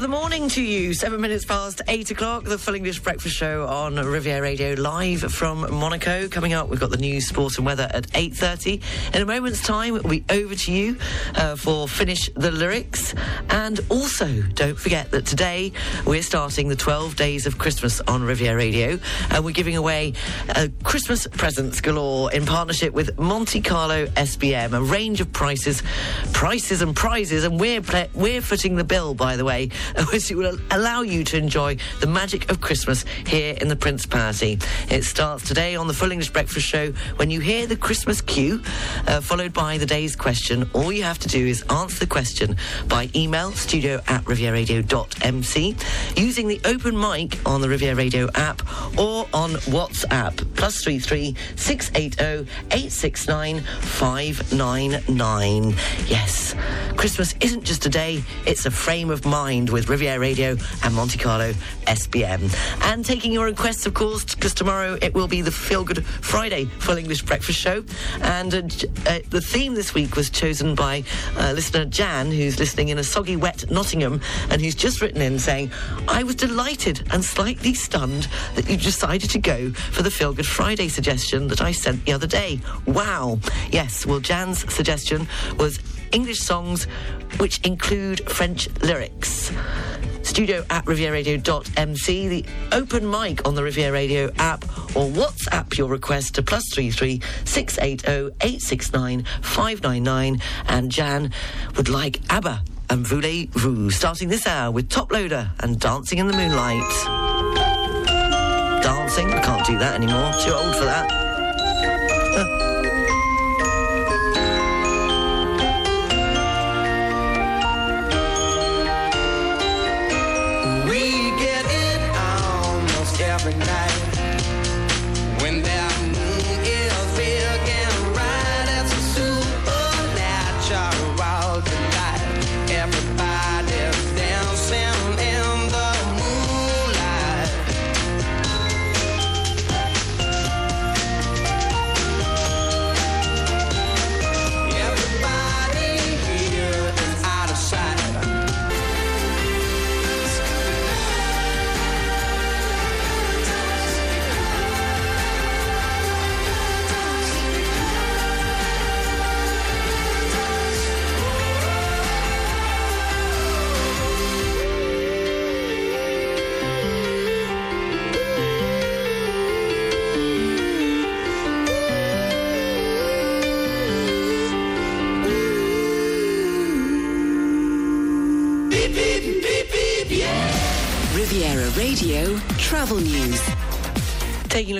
of the morning to you. Seven minutes past eight o'clock. The Full English Breakfast Show on Riviera Radio, live from Monaco. Coming up, we've got the news, sports, and weather at eight thirty. In a moment's time, we'll be over to you uh, for finish the lyrics. And also, don't forget that today we're starting the twelve days of Christmas on Riviera Radio, and we're giving away uh, Christmas presents galore in partnership with Monte Carlo SBM. A range of prices, prices and prizes, and we're we're footing the bill, by the way, which will allow you to enjoy the magic of Christmas here in the Principality. It starts today on the Full English Breakfast Show when you hear the Christmas cue, uh, followed by the day's question. All you have to do is answer the question by email studio at rivieradio.mc using the open mic on the Riviera Radio app or on WhatsApp plus three three six eight zero eight six nine five nine nine. Yes, Christmas isn't just a day; it's a frame of mind with Riviera Radio and Monte Carlo SBM. And taking your requests, of course, because tomorrow it will be the Feel Good Friday Full English Breakfast Show. And uh, uh, the theme this week was chosen by uh, listener Jan, who's listening in a soggy, wet Nottingham, and who's just written in saying, I was delighted and slightly stunned that you decided to go for the Feel Good Friday suggestion that I sent the other day. Wow. Yes, well, Jan's suggestion was English songs which include French lyrics. Studio at rivieradio.mc, the open mic on the Riviera Radio app, or WhatsApp your request to plus three three six eight zero eight six nine five nine nine. And Jan would like ABBA and Voulez-Vous, starting this hour with Toploader and Dancing in the Moonlight. Dancing? I can't do that anymore. Too old for that.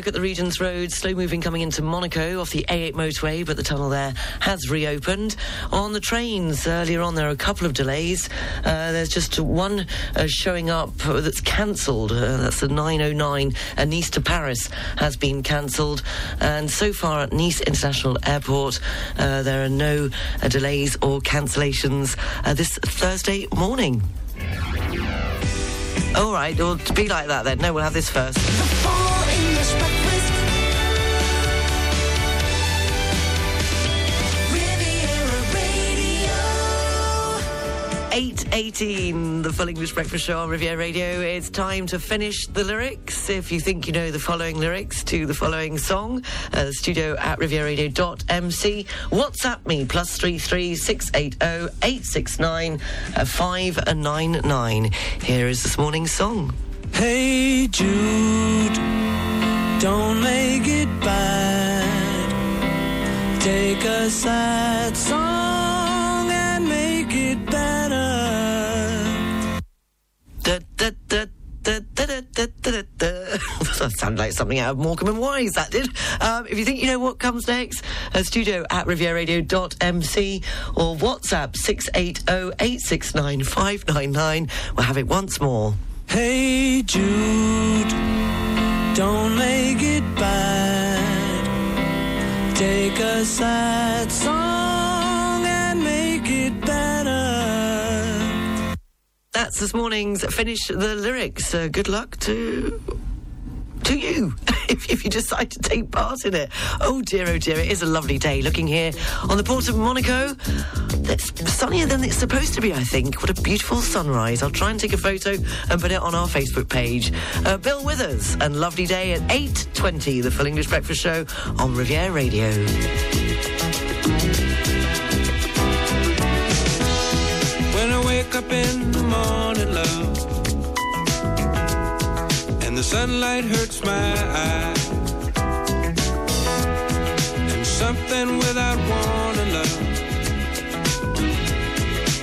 Look at the region's roads, slow moving coming into Monaco off the A8 motorway, but the tunnel there has reopened. On the trains, earlier on, there are a couple of delays. Uh, there's just one uh, showing up that's cancelled. Uh, that's the 909 uh, Nice to Paris has been cancelled. And so far at Nice International Airport, uh, there are no uh, delays or cancellations this Thursday morning. All right, well, be like that then. No, we'll have this first. English breakfast. Riviera Radio. 8.18, the Full English Breakfast Show on Riviera Radio. It's time to finish the lyrics. If you think you know the following lyrics to the following song, uh, studio at rivieradio.mc. WhatsApp me, plus three three six eight oh eight six nine uh, five nine nine. Here is this morning's song. Hey Jude, don't make it bad. Take a sad song and make it better. Da, da, da, that sounded like something out of Morecambe and Wise, that did. Um, if you think you know what comes next, uh, studio at rivieradio.mc or WhatsApp 680 We'll have it once more. Hey Jude don't make it bad. Take a sad song and make it better. That's this morning's Finish the Lyrics. Uh, good luck to to you if, if you decide to take part in it. Oh dear, oh dear, it is a lovely day looking here on the port of Monaco. It's sunnier than it's supposed to be, I think. What a beautiful sunrise. I'll try and take a photo and put it on our Facebook page. Uh, Bill Withers and lovely day at 8.20, the Full English Breakfast Show on Riviera Radio. When I wake up in the morning, love, the sunlight hurts my eyes, and something without warning, love,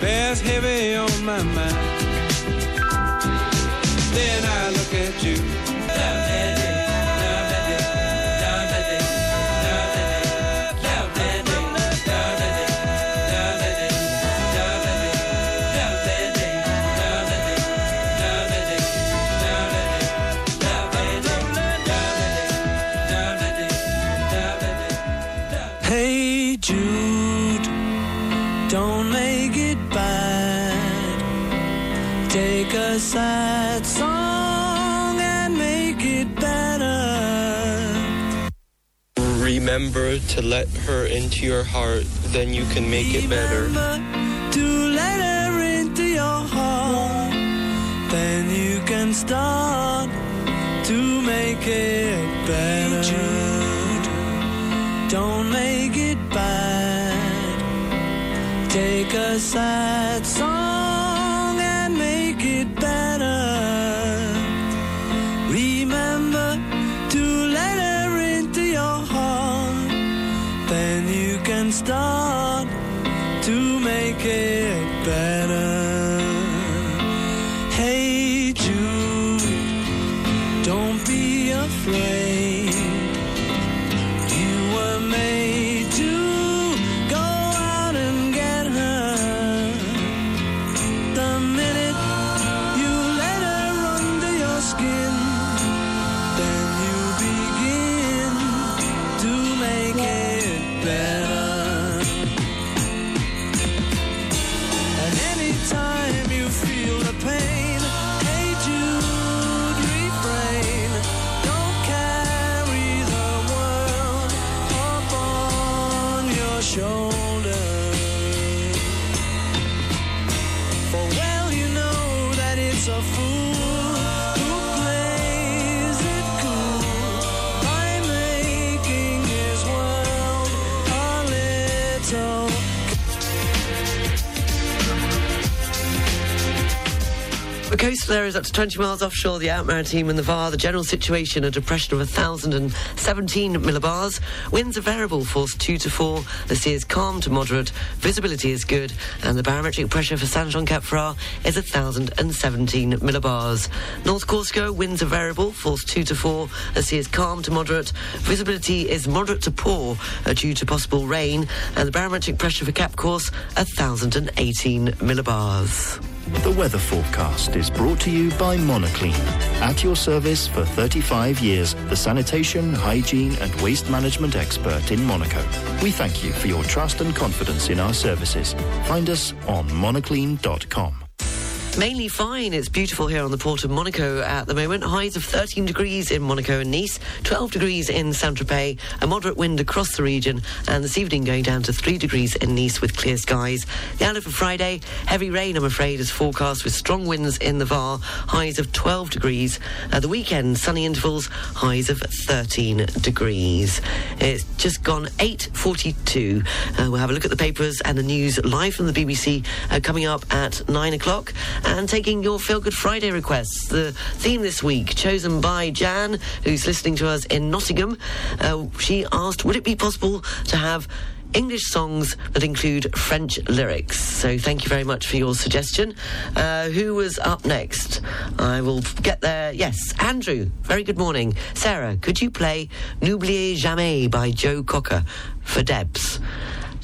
bears heavy on my mind. Remember to let her into your heart, then you can make it better. To let her into your heart, then you can start to make it better. Don't make it bad. Take a sad song and make it better. Start to make it better. The coastal up to 20 miles offshore, the Alpes-Maritimes and the VAR, the general situation, a depression of 1,017 millibars. Winds are variable, force 2 to 4. The sea is calm to moderate. Visibility is good. And the barometric pressure for Saint Jean Cap Ferrat is 1,017 millibars. North Corsica, winds are variable, force 2 to 4. The sea is calm to moderate. Visibility is moderate to poor uh, due to possible rain. And the barometric pressure for Cap Corse, 1,018 millibars. The weather forecast is brought to you by Monoclean. At your service for 35 years, the sanitation, hygiene and waste management expert in Monaco. We thank you for your trust and confidence in our services. Find us on monoclean.com. Mainly fine. It's beautiful here on the port of Monaco at the moment. Highs of 13 degrees in Monaco and Nice, 12 degrees in Saint-Tropez, a moderate wind across the region, and this evening going down to 3 degrees in Nice with clear skies. The outlook for Friday, heavy rain, I'm afraid, is forecast with strong winds in the VAR, highs of 12 degrees. Uh, the weekend, sunny intervals, highs of 13 degrees. It's just gone 8.42. Uh, we'll have a look at the papers and the news live from the BBC uh, coming up at 9 o'clock and taking your Feel Good Friday requests. The theme this week, chosen by Jan, who's listening to us in Nottingham. Uh, she asked, would it be possible to have English songs that include French lyrics. So thank you very much for your suggestion. Uh, who was up next? I will get there. Yes, Andrew. Very good morning. Sarah, could you play N'oubliez jamais by Joe Cocker for Debs?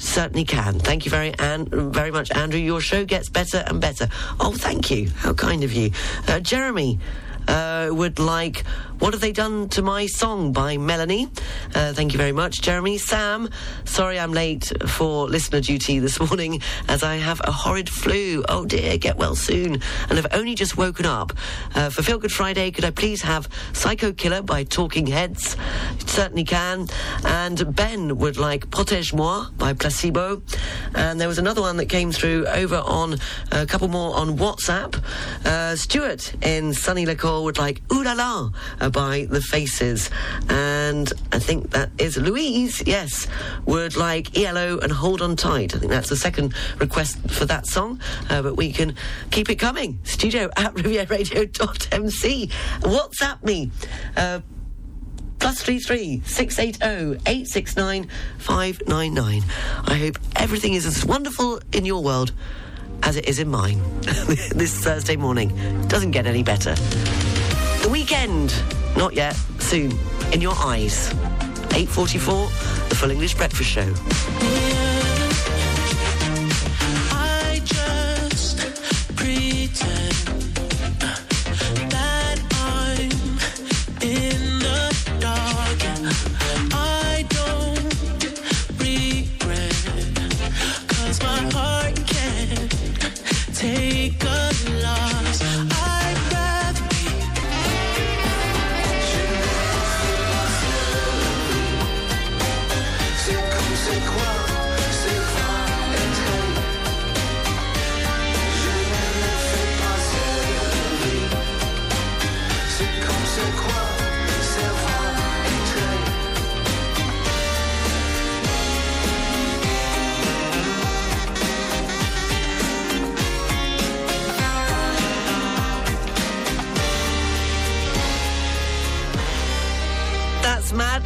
Certainly can. Thank you very, and very much, Andrew. Your show gets better and better. Oh, thank you. How kind of you. Uh, Jeremy uh, would like What Have They Done to My Song by Melanie. Uh, thank you very much, Jeremy. Sam, sorry I'm late for listener duty this morning as I have a horrid flu. Oh dear, get well soon. And I've only just woken up. Uh, for Feel Good Friday, could I please have Psycho Killer by Talking Heads? It Certainly can. And Ben would like Protège Moi by Placebo. And there was another one that came through over on a couple more on WhatsApp. Uh, Stuart in Sunny Lacour would like Ooh La La uh, by The Faces. And I think that is Louise, yes, would like ELO and Hold On Tight. I think that's the second request for that song. Uh, but we can keep it coming. Studio at rivieradio.mc. WhatsApp me. Uh, plus three three six eight zero eight six nine five nine nine. I hope everything is as wonderful in your world as it is in mine. this Thursday morning doesn't get any better. The weekend, not yet, soon, in your eyes. 8.44, the Full English Breakfast Show. I just pretend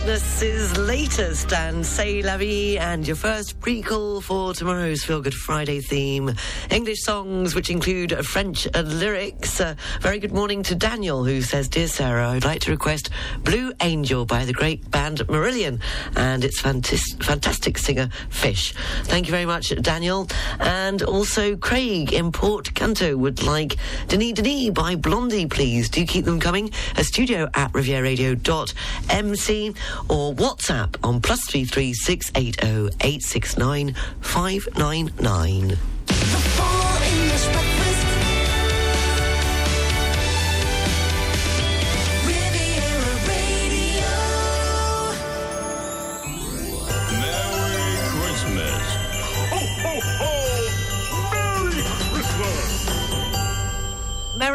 Madness's latest and C'est La Vie and your first prequel for tomorrow's Feel Good Friday theme. English songs which include French lyrics. Uh, very good morning to Daniel who says, Dear Sarah, I'd like to request Blue Angel by the great band Marillion and its fantas- fantastic singer Fish. Thank you very much, Daniel. And also Craig in Port Canto would like Denis Denis by Blondie, please. Do keep them coming. A studio at rivieradio.mc or WhatsApp on plus three three six eight oh eight six nine five nine nine.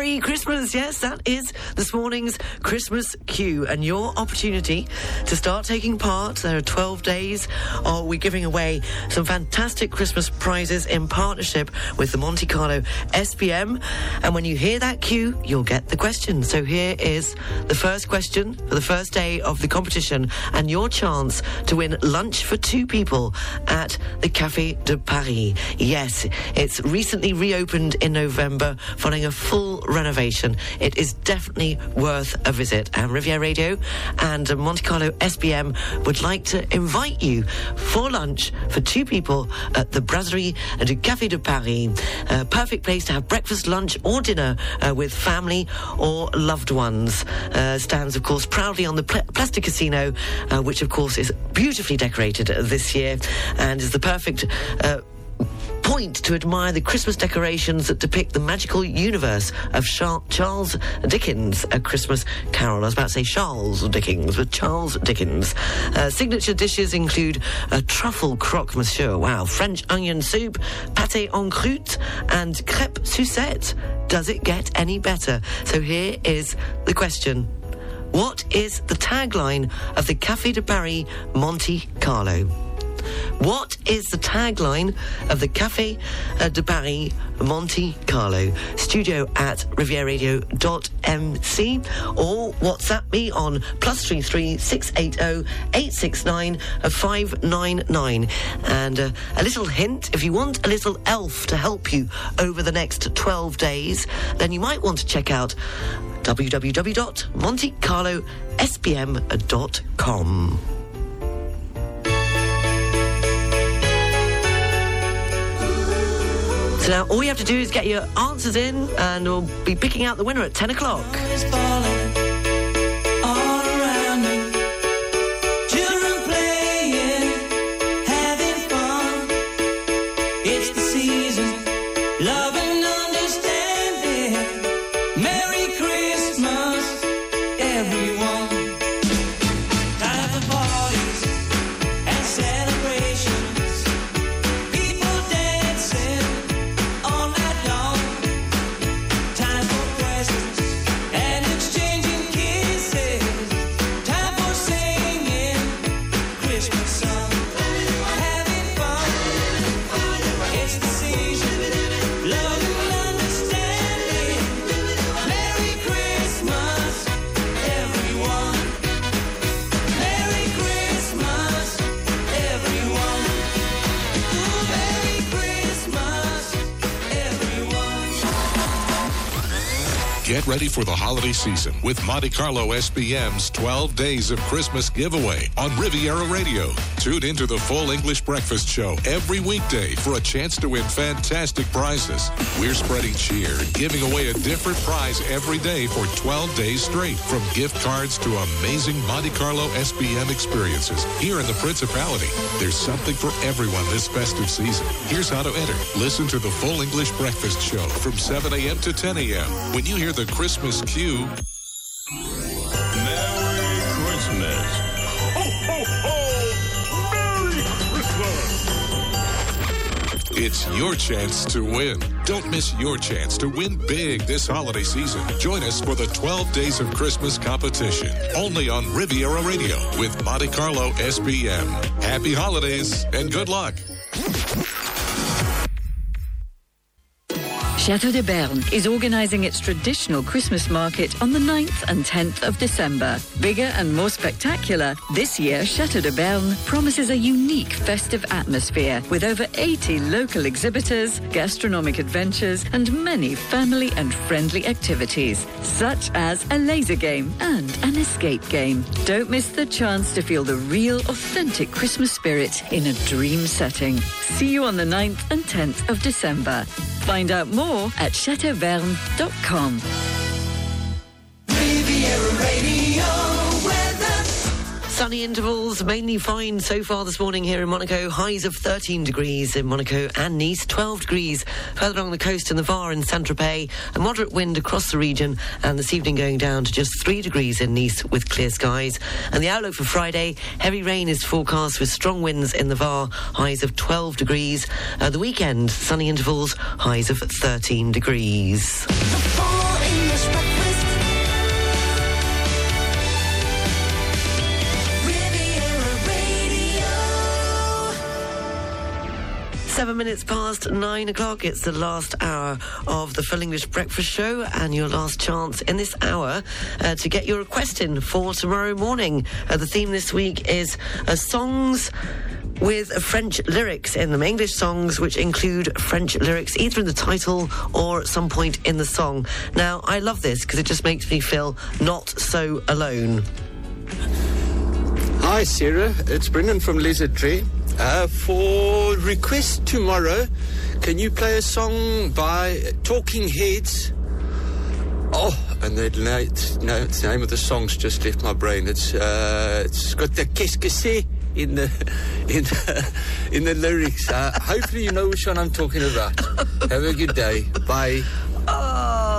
Merry Christmas. Yes, that is this morning's Christmas cue and your opportunity to start taking part. There are 12 days. Are we giving away some fantastic Christmas prizes in partnership with the Monte Carlo SBM? And when you hear that cue, you'll get the question. So here is the first question for the first day of the competition and your chance to win lunch for two people at the Café de Paris. Yes, it's recently reopened in November following a full renovation. It is definitely worth a visit. And Riviera Radio and uh, Monte Carlo SBM would like to invite you for lunch for two people at the Brasserie du Café de Paris. A perfect place to have breakfast, lunch, or dinner uh, with family or loved ones. Uh, stands, of course, proudly on the pl- Place du Casino, uh, which, of course, is beautifully decorated this year and is the perfect. Point to admire the Christmas decorations that depict the magical universe of Charles Dickens' A Christmas Carol. I was about to say Charles Dickens, but Charles Dickens. Uh, signature dishes include a truffle croque monsieur, wow, French onion soup, pâté en croûte, and crêpe Suzette. Does it get any better? So here is the question. What is the tagline of the Café de Paris Monte Carlo? What is the tagline of the Café de Paris Monte Carlo? Studio at rivieradio.mc or WhatsApp me on plus three three six eight zero eight six nine five nine nine. And uh, a little hint: if you want a little elf to help you over the next twelve days, then you might want to check out www.montecarlosbm.com. So now all you have to do is get your answers in, and we'll be picking out the winner at 10 o'clock. Get ready for the holiday season with Monte Carlo SBM's 12 Days of Christmas giveaway on Riviera Radio. Tune into the full English breakfast show every weekday for a chance to win fantastic prizes. We're spreading cheer and giving away a different prize every day for 12 days straight. From gift cards to amazing Monte Carlo SBM experiences here in the Principality. There's something for everyone this festive season. Here's how to enter. Listen to the full English breakfast show from 7 a.m. to 10 a.m. When you hear the Christmas cue, It's your chance to win. Don't miss your chance to win big this holiday season. Join us for the 12 Days of Christmas competition, only on Riviera Radio with Monte Carlo SBM. Happy holidays and good luck. Chateau de Berne is organising its traditional Christmas market on the 9th and 10th of December. Bigger and more spectacular, this year Chateau de Berne promises a unique festive atmosphere with over 80 local exhibitors, gastronomic adventures, and many family and friendly activities, such as a laser game and an escape game. Don't miss the chance to feel the real, authentic Christmas spirit in a dream setting. See you on the 9th and 10th of December. Find out more at chateauverne.com. Sunny intervals, mainly fine so far this morning here in Monaco. Highs of 13 degrees in Monaco and Nice, 12 degrees further along the coast in the Var and Saint-Tropez. A moderate wind across the region and this evening going down to just 3 degrees in Nice with clear skies. And the outlook for Friday, heavy rain is forecast with strong winds in the Var, highs of 12 degrees. Uh, the weekend, sunny intervals, highs of 13 degrees. Seven minutes past nine o'clock. It's the last hour of the Full English Breakfast Show, and your last chance in this hour uh, to get your request in for tomorrow morning. Uh, the theme this week is uh, songs with French lyrics in them, English songs which include French lyrics either in the title or at some point in the song. Now, I love this because it just makes me feel not so alone. Hi, Sarah. It's Brendan from Lizard Tree. Uh, for request tomorrow, can you play a song by Talking Heads? Oh, and the, name of the song's just left my brain. It's uh, it's got the qu'est-ce in the in the, in the lyrics. Uh, hopefully, you know which one I'm talking about. Have a good day. Bye. Oh,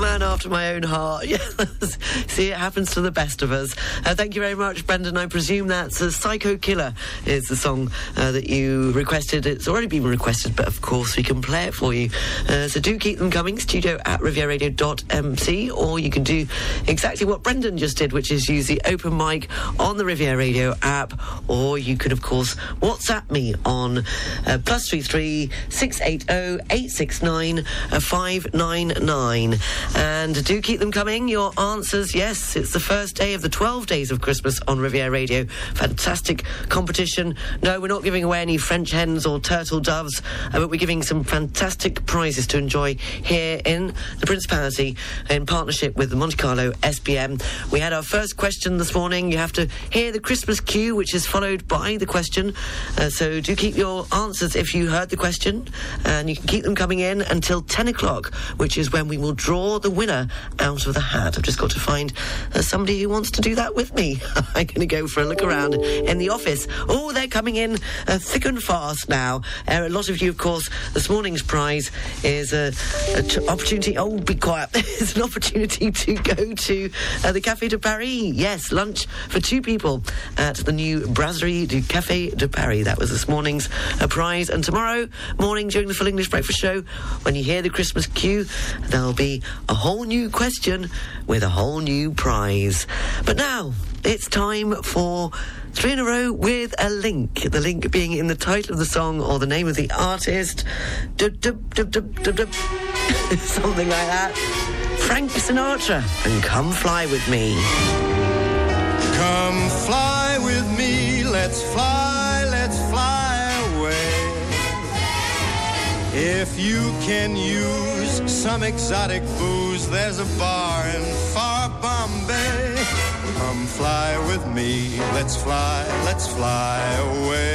man after my own heart. Yes. See, it happens to the best of us. Uh, thank you very much, Brendan. I presume that's a Psycho Killer is the song uh, that you requested. It's already been requested, but of course we can play it for you. Uh, so do keep them coming. Studio at rivieradio.mc, or you can do exactly what Brendan just did, which is use the open mic on the Riviera Radio app, or you can, of course, WhatsApp me on uh, plus three three six eight zero eight six nine five nine nine. And do keep them coming. Your answers, yes, it's the first day of the 12 days of Christmas on Riviera Radio. Fantastic competition. No, we're not giving away any French hens or turtle doves, uh, but we're giving some fantastic prizes to enjoy here in the Principality in partnership with the Monte Carlo SBM. We had our first question this morning. You have to hear the Christmas cue, which is followed by the question. Uh, so do keep your answers if you heard the question, and you can keep them coming in until 10 o'clock, which is when we will draw the winner out of the hat. I've just got to find uh, somebody who wants to do that with me. I'm going to go for a look around in the office. Oh, they're coming in uh, thick and fast now. Uh, a lot of you, of course, this morning's prize is a, a t- opportunity. Oh, be quiet. it's an opportunity to go to uh, the Café de Paris. Yes, lunch for two people at the new Brasserie du Café de Paris. That was this morning's uh, prize. And tomorrow morning during the Full English Breakfast Show, when you hear the Christmas cue, there'll be a whole new question with a whole new prize. But now it's time for three in a row with a link. The link being in the title of the song or the name of the artist. Something like that. Frank Sinatra and Come Fly With Me. Come fly with me, let's fly, If you can use some exotic booze, there's a bar in far Bombay. Come fly with me, let's fly, let's fly away.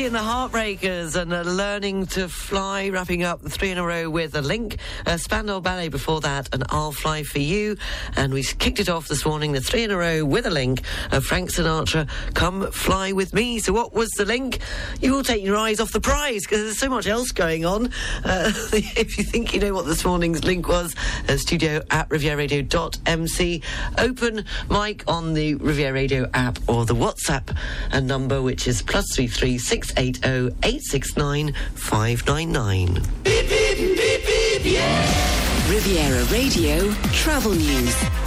And the Heartbreakers and uh, Learning to Fly, wrapping up the three in a row with a link. Uh, Spandau Ballet before that, and I'll Fly for You. And we kicked it off this morning, the three in a row with a link. Uh, Frank Sinatra, Come Fly With Me. So what was the link? You will take your eyes off the prize because there's so much else going on. Uh, if you think you know what this morning's link was, uh, studio at rivieradio.mc. Open mic on the Riviera Radio app or the WhatsApp uh, number, which is plus three three six eight zero eight six nine five nine nine. Riviera Radio Travel News.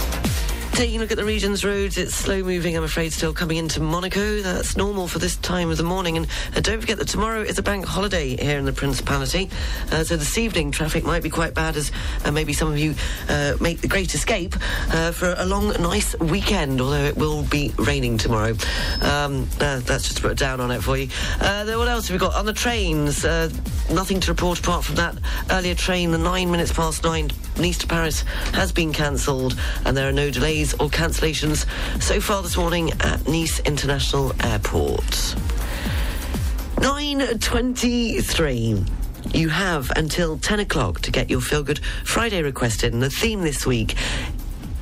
Taking a look at the region's roads, it's slow moving, I'm afraid, still coming into Monaco. That's normal for this time of the morning. And uh, don't forget that tomorrow is a bank holiday here in the Principality. Uh, so this evening, traffic might be quite bad as uh, maybe some of you uh, make the great escape uh, for a long, nice weekend, although it will be raining tomorrow. Um, uh, that's just to put down on it for you. What else have we got? On the trains, nothing to report apart from that earlier train, the nine minutes past nine, Nice to Paris, has been cancelled, and there are no delays or cancellations so far this morning at Nice International Airport. 9.23. You have until 10 o'clock to get your Feel Good Friday request in. The theme this week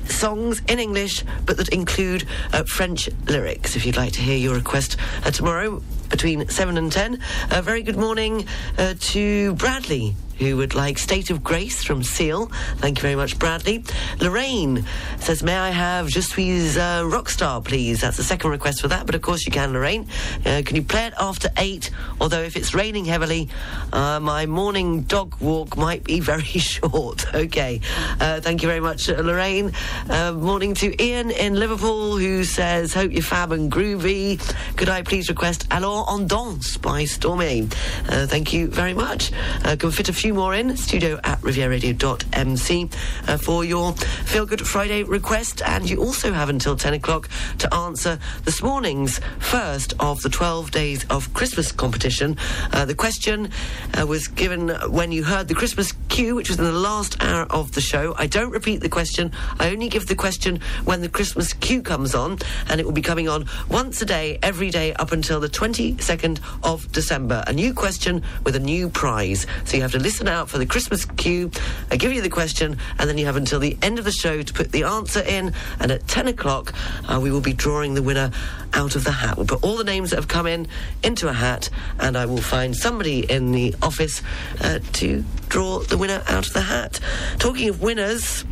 songs in English, but that include uh, French lyrics. If you'd like to hear your request uh, tomorrow between 7 and 10. A very good morning uh, to Bradley, who would like State of Grace from Seal. Thank you very much, Bradley. Lorraine says, May I have Je suis uh, Rockstar, please? That's the second request for that, but of course you can, Lorraine. Uh, can you play it after 8? Although if it's raining heavily, uh, my morning dog walk might be very short. okay. Uh, thank you very much, Lorraine. Uh, morning to Ian in Liverpool, who says, Hope you're fab and groovy. Could I please request Alors on danse by Stromae? Uh, thank you very much. Can fit a few more in. Studio at rivieraradio.mc uh, for your Feel Good Friday request. And you also have until 10 o'clock to answer this morning's first of the 12 days of Christmas competition. Uh, the question uh, was given when you heard the Christmas cue, which was in the last hour of the show. I don't repeat the question. I only give the question when the Christmas cue comes on, and it will be coming on once a day, every day, up until the 22nd of December. A new question with a new prize. So you have to listen out for the Christmas cue. I give you the question, and then you have until the end of the show to put the answer in. And at 10 o'clock, uh, we will be drawing the winner out of the hat. We'll put all the names that have come in into a hat, and I will find somebody in the office uh, to draw the winner out of the hat. Talking of winners.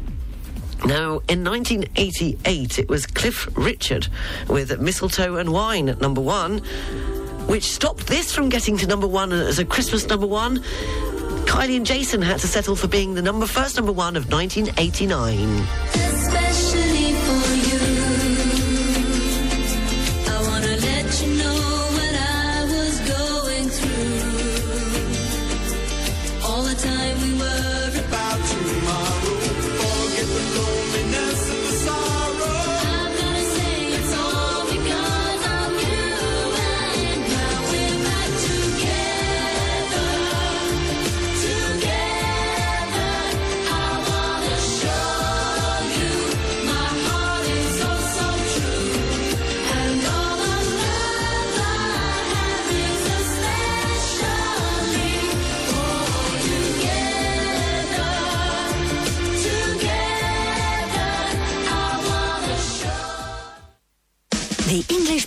Now, in 1988, it was Cliff Richard with Mistletoe and Wine at number one, which stopped this from getting to number one as a Christmas number one. Kylie and Jason had to settle for being the number first number one of 1989.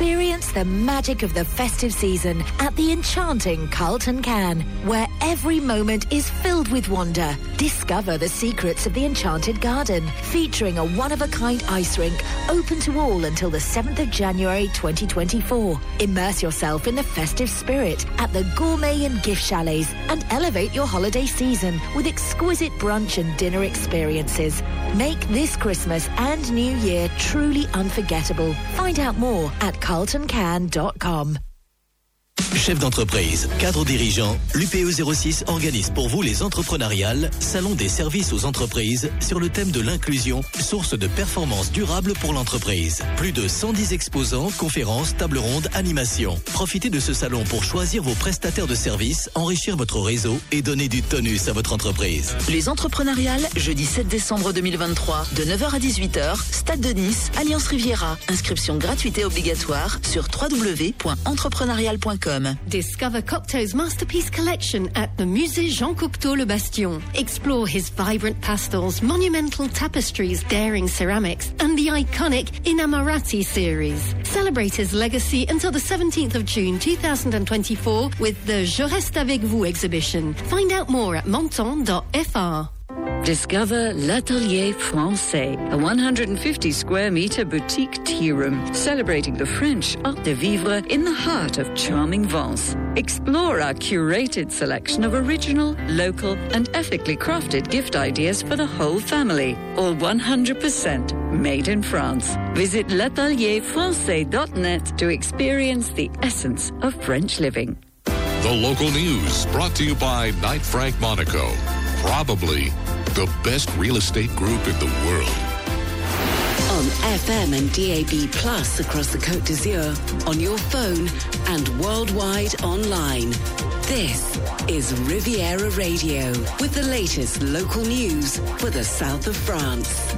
Experience the magic of the festive season at the enchanting Carlton Cannes, where every moment is filled with wonder. Discover the secrets of the Enchanted Garden, featuring a one-of-a-kind ice rink open to all until the 7th of January 2024. Immerse yourself in the festive spirit at the gourmet and gift chalets and elevate your holiday season with exquisite brunch and dinner experiences. Make this Christmas and New Year truly unforgettable. Find out more at carltoncan.com. Chef d'entreprise, cadre dirigeant, l'UPE 06 organise pour vous les entrepreneuriales, salon des services aux entreprises sur le thème de l'inclusion, source de performance durable pour l'entreprise. Plus de 110 exposants, conférences, tables rondes, animations. Profitez de ce salon pour choisir vos prestataires de services, enrichir votre réseau et donner du tonus à votre entreprise. Les entrepreneuriales, jeudi 7 décembre 2023, de 9h à 18h, Stade de Nice, Alliance Riviera. Inscription gratuite et obligatoire sur www.entrepreneurial.com. Discover Cocteau's masterpiece collection at the Musée Jean Cocteau Le Bastion. Explore his vibrant pastels, monumental tapestries, daring ceramics, and the iconic Innamorati series. Celebrate his legacy until the 17th of June 2024 with the Je reste avec vous exhibition. Find out more at menton.fr. Discover L'Atelier Francais, a 150 square meter boutique tea room celebrating the French art de vivre in the heart of charming Vence. Explore our curated selection of original, local, and ethically crafted gift ideas for the whole family, all 100% made in France. Visit l'atelierfrancais.net to experience the essence of French living. The local news brought to you by Knight Frank Monaco. Probably the best real estate group in the world. On FM and DAB Plus across the Côte d'Azur, on your phone and worldwide online. This is Riviera Radio with the latest local news for the south of France.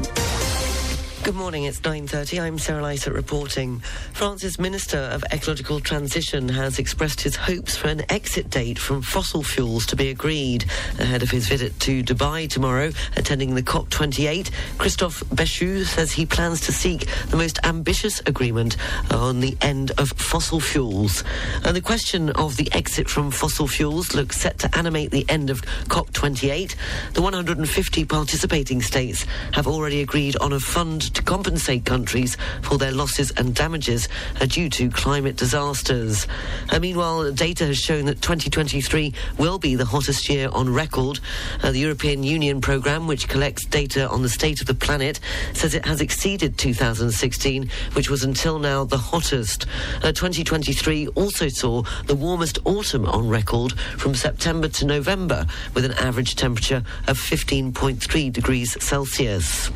Good morning, it's 9.30. I'm Sarah Lysett reporting. France's Minister of Ecological Transition has expressed his hopes for an exit date from fossil fuels to be agreed ahead of his visit to Dubai tomorrow, attending the COP28. Christophe Béchu says he plans to seek the most ambitious agreement on the end of fossil fuels. And the question of the exit from fossil fuels looks set to animate the end of COP28. The 150 participating states have already agreed on a fund to compensate countries for their losses and damages due to climate disasters. Uh, meanwhile, data has shown that 2023 will be the hottest year on record. Uh, the European Union programme, which collects data on the state of the planet, says it has exceeded 2016, which was until now the hottest. Uh, 2023 also saw the warmest autumn on record from September to November, with an average temperature of 15.3 degrees Celsius.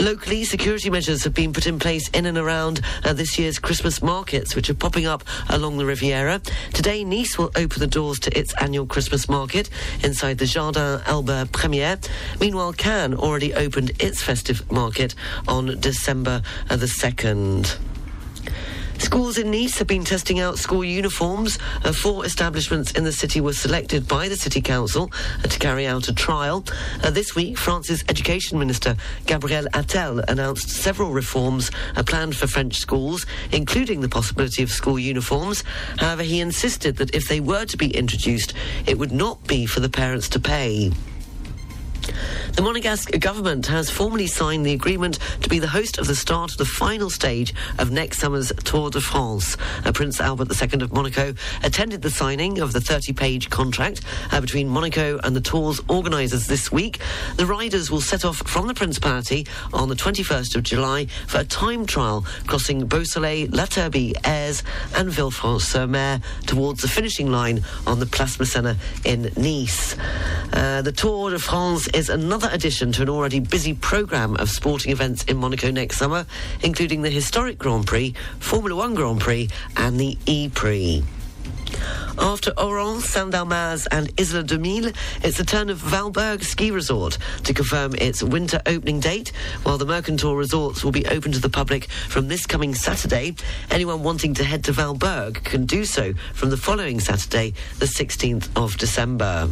Locally, security measures have been put in place in and around uh, this year's Christmas markets, which are popping up along the Riviera. Today, Nice will open the doors to its annual Christmas market inside the Jardin Albert Premier. Meanwhile, Cannes already opened its festive market on December uh, the 2nd. Schools in Nice have been testing out school uniforms. Uh, four establishments in the city were selected by the City Council uh, to carry out a trial. Uh, this week, France's Education Minister Gabriel Attal announced several reforms uh, planned for French schools, including the possibility of school uniforms. However, he insisted that if they were to be introduced, it would not be for the parents to pay. The Monegasque government has formally signed the agreement to be the host of the start of the final stage of next summer's Tour de France. Uh, Prince Albert II of Monaco attended the signing of the 30-page contract uh, between Monaco and the Tour's organisers this week. The riders will set off from the Principality on the 21st of July for a time trial crossing Beausoleil, La Turbie, Èze and Villefranche-sur-Mer towards the finishing line on the Place Masséna in Nice. Uh, the Tour de France is another addition to an already busy programme of sporting events in Monaco next summer, including the historic Grand Prix, Formula One Grand Prix, and the E Prix. After Auron, Saint-Dalmas and Isola 2000, it's the turn of Valberg Ski Resort to confirm its winter opening date, while the Mercantour resorts will be open to the public from this coming Saturday. Anyone wanting to head to Valberg can do so from the following Saturday, the 16th of December.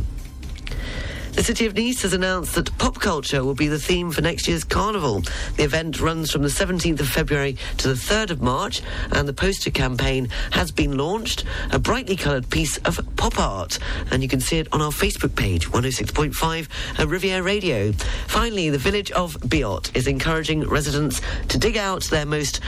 The city of Nice has announced that pop culture will be the theme for next year's carnival. The event runs from the 17th of February to the 3rd of March, and the poster campaign has been launched. A brightly coloured piece of pop art, and you can see it on our Facebook page, 106.5 uh, Riviera Radio. Finally, the village of Biot is encouraging residents to dig out their most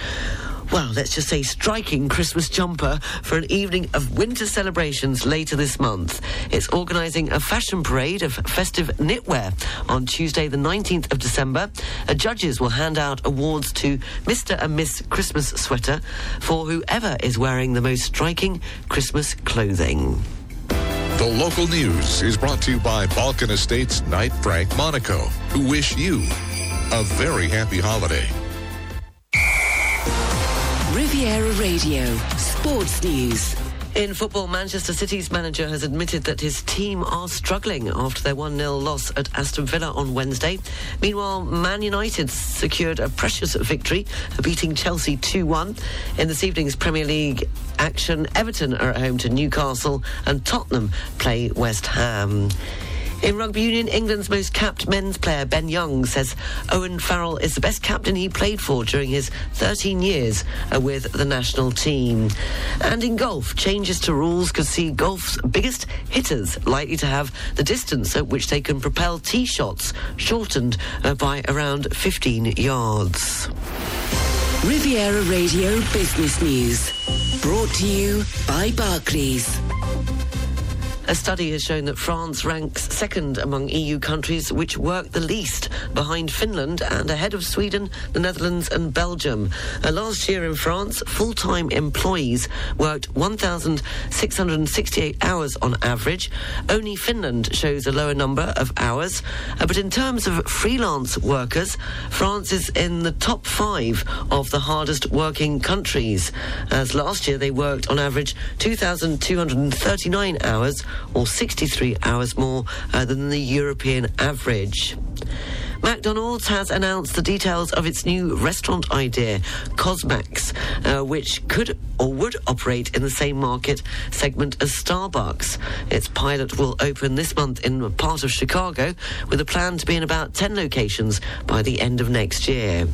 well, let's just say striking Christmas jumper for an evening of winter celebrations later this month. It's organising a fashion parade of festive knitwear on Tuesday, the 19th of December. Uh, judges will hand out awards to Mr. and Miss Christmas Sweater for whoever is wearing the most striking Christmas clothing. The local news is brought to you by Balkan Estates Knight Frank Monaco, who wish you a very happy holiday. Riviera Radio, Sports News. In football, Manchester City's manager has admitted that his team are struggling after their 1 0 loss at Aston Villa on Wednesday. Meanwhile, Man United secured a precious victory, beating Chelsea 2 1. In this evening's Premier League action, Everton are at home to Newcastle and Tottenham play West Ham. In rugby union, England's most capped men's player, Ben Youngs, says Owen Farrell is the best captain he played for during his 13 years uh, with the national team. And in golf, changes to rules could see golf's biggest hitters likely to have the distance at which they can propel tee shots shortened uh, by around 15 yards. Riviera Radio Business News. Brought to you by Barclays. A study has shown that France ranks second among EU countries which work the least, behind Finland and ahead of Sweden, the Netherlands, and Belgium. Uh, last year in France, full time employees worked 1,668 hours on average. Only Finland shows a lower number of hours. Uh, but in terms of freelance workers, France is in the top five of the hardest working countries. As last year they worked on average 2,239 hours or 63 hours more uh, than the European average. McDonald's has announced the details of its new restaurant idea, CosMc's, uh, which could or would operate in the same market segment as Starbucks. Its pilot will open this month in part of Chicago, with a plan to be in about 10 locations by the end of next year.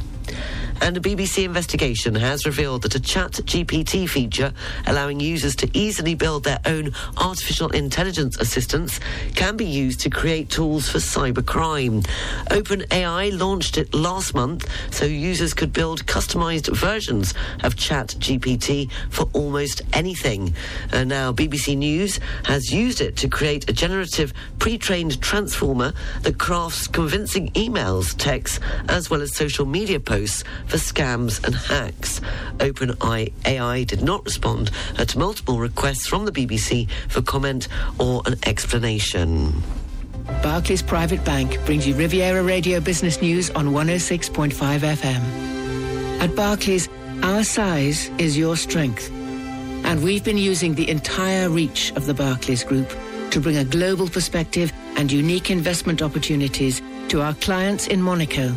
And a BBC investigation has revealed that a chat GPT feature allowing users to easily build their own artificial intelligence assistants can be used to create tools for cybercrime. OpenAI launched it last month so users could build customized versions of chat GPT for almost anything. And now BBC News has used it to create a generative pre-trained transformer that crafts convincing emails, texts, as well as social media posts for scams and hacks. OpenAI did not respond to multiple requests from the BBC for comment or an explanation. Barclays Private Bank brings you Riviera Radio Business News on 106.5 FM. At Barclays, our size is your strength. And we've been using the entire reach of the Barclays Group to bring a global perspective and unique investment opportunities to our clients in Monaco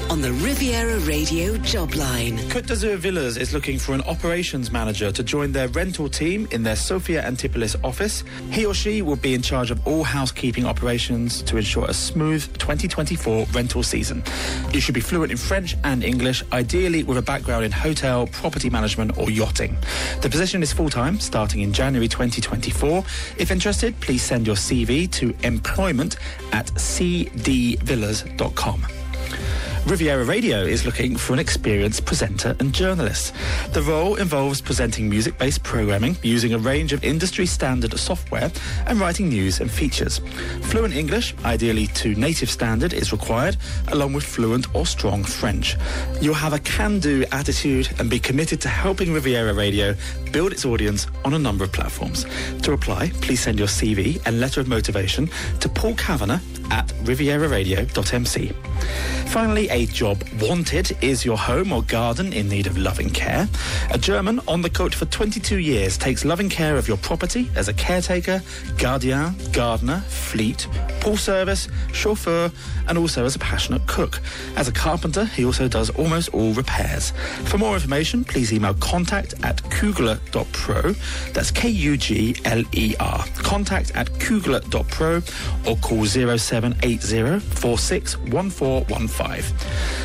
on the Riviera Radio job line. Côte d'Azur Villas is looking for an operations manager to join their rental team in their Sophia Antipolis office. He or she will be in charge of all housekeeping operations to ensure a smooth 2024 rental season. You should be fluent in French and English, ideally with a background in hotel, property management, or yachting. The position is full time, starting in January 2024. If interested, please send your CV to employment at cdvillas.com. Riviera Radio is looking for an experienced presenter and journalist. The role involves presenting music based programming using a range of industry standard software and writing news and features. Fluent English, ideally to native standard, is required, along with fluent or strong French. You'll have a can do attitude and be committed to helping Riviera Radio build its audience on a number of platforms. To apply, please send your CV and letter of motivation to Paul Kavanagh at rivieraradio.mc. Finally, a job wanted? Is your home or garden in need of loving care? A German on the coat for 22 years takes loving care of your property as a caretaker, gardien, gardener, fleet, pool service, chauffeur, and also as a passionate cook. As a carpenter, he also does almost all repairs. For more information, please email contact at kugler.pro. That's K-U-G-L-E-R. Contact at kugler.pro or call 0780 46 1415.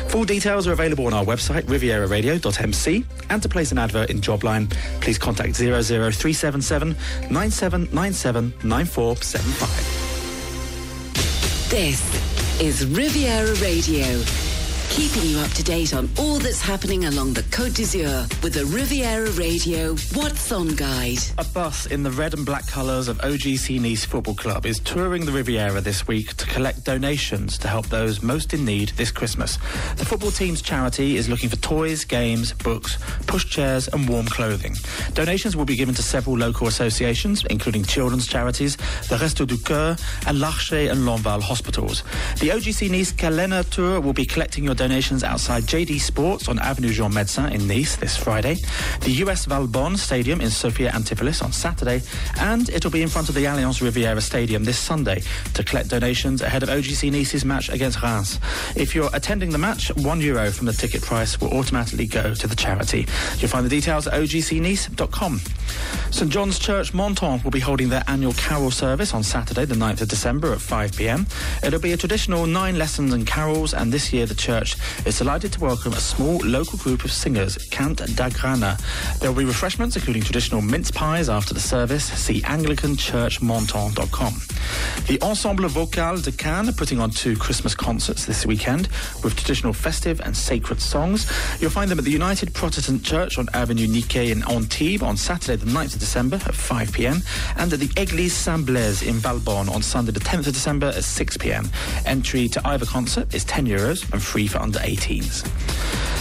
Full details are available on our website, rivieraradio.mc. And to place an advert in Jobline, please contact 00377 9797 9475. This is Riviera Radio, keeping you up to date on all that's happening along the Côte d'Azur with the Riviera Radio What's On Guide. A bus in the red and black colours of OGC Nice Football Club is touring the Riviera this week to collect donations to help those most in need this Christmas. The football team's charity is looking for toys, games, books, pushchairs, and warm clothing. Donations will be given to several local associations, including children's charities, the Resto du Coeur, and L'Arche and Lenval hospitals. The OGC Nice Calena Tour will be collecting your donations outside JD Sports on Avenue Jean Médecin in Nice this Friday, the US Valbonne Stadium in Sophia Antipolis on Saturday, and it'll be in front of the Allianz Riviera Stadium this Sunday to collect donations ahead of OGC Nice's match against Reims. If you're attending the match, one euro from the ticket price will automatically go to the charity. You'll find the details at ogcnice.com. St John's Church Menton will be holding their annual carol service on Saturday, the 9th of December at 5 pm. It'll be a traditional nine lessons and carols, and this year the church is delighted to welcome a small local group of singers, Cant d'Agrana. There will be refreshments, including traditional mince pies after the service. See AnglicanChurchMenton.com. The Ensemble Vocal de Cannes are putting on two Christmas concerts this weekend with traditional festive and sacred songs. You'll find them at the United Protestant Church on Avenue Niquet in Antibes on Saturday, the 9th of December at 5 pm, and at the Église Saint Blaise in Valbonne on Sunday, the 10th of December at 6 pm. Entry to either concert is 10 euros and free for under 18s.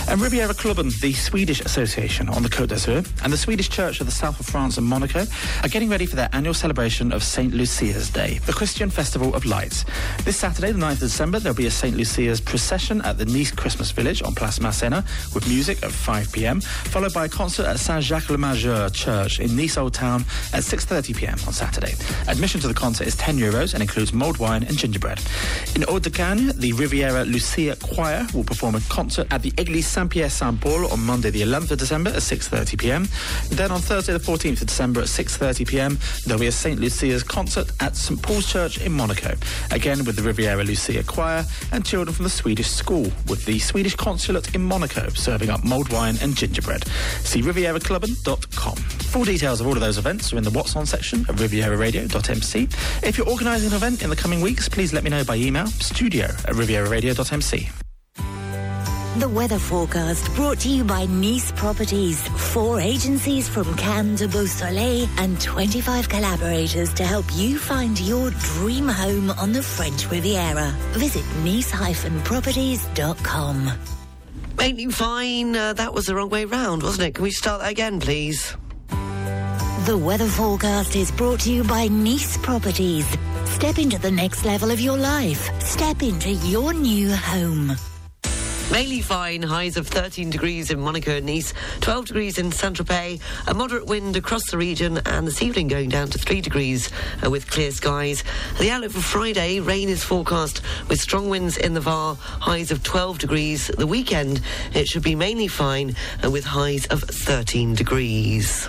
And Riviera Klubben, the Swedish association on the Côte d'Azur, and the Swedish Church of the South of France and Monaco are getting ready for their annual celebration of St. Lucia's Day, the Christian Festival of Lights. This Saturday, the 9th of December, there'll be a St. Lucia's procession at the Nice Christmas Village on Place Masséna with music at 5 pm, followed by a concert at Saint-Jacques-le-Majeur Church in Nice Old Town at 6.30 pm on Saturday. Admission to the concert is 10 euros and includes mulled wine and gingerbread. In Haut-de-Cagnes, the Riviera Lucia Choir will perform a concert at the Église Saint-Pierre Saint-Paul on Monday the 11th of December at 6.30 pm. Then on Thursday the 14th of December at 6.30 pm, there'll be a St. Lucia's concert at St. Paul's Church in Monaco, again with the Riviera Lucia Choir and children from the Swedish school, with the Swedish consulate in Monaco serving up mulled wine and gingerbread. See rivieraclubben.com. Full details of all of those events are in the What's On section of rivieraradio.mc. If you're organising an event in the coming weeks, please let me know by email, studio at rivieraradio.mc. The weather forecast brought to you by Nice Properties. Four agencies from Cannes to Beausoleil and 25 collaborators to help you find your dream home on the French Riviera. Visit nice-properties.com. Mainly fine. Uh, that was the wrong way round, wasn't it? Can we start that again, please? The weather forecast is brought to you by Nice Properties. Step into the next level of your life. Step into your new home. Mainly fine, highs of 13 degrees in Monaco and Nice, 12 degrees in Saint-Tropez, a moderate wind across the region, and this evening going down to 3 degrees uh, with clear skies. The outlook for Friday, rain is forecast with strong winds in the VAR, highs of 12 degrees. The weekend, it should be mainly fine uh, with highs of 13 degrees.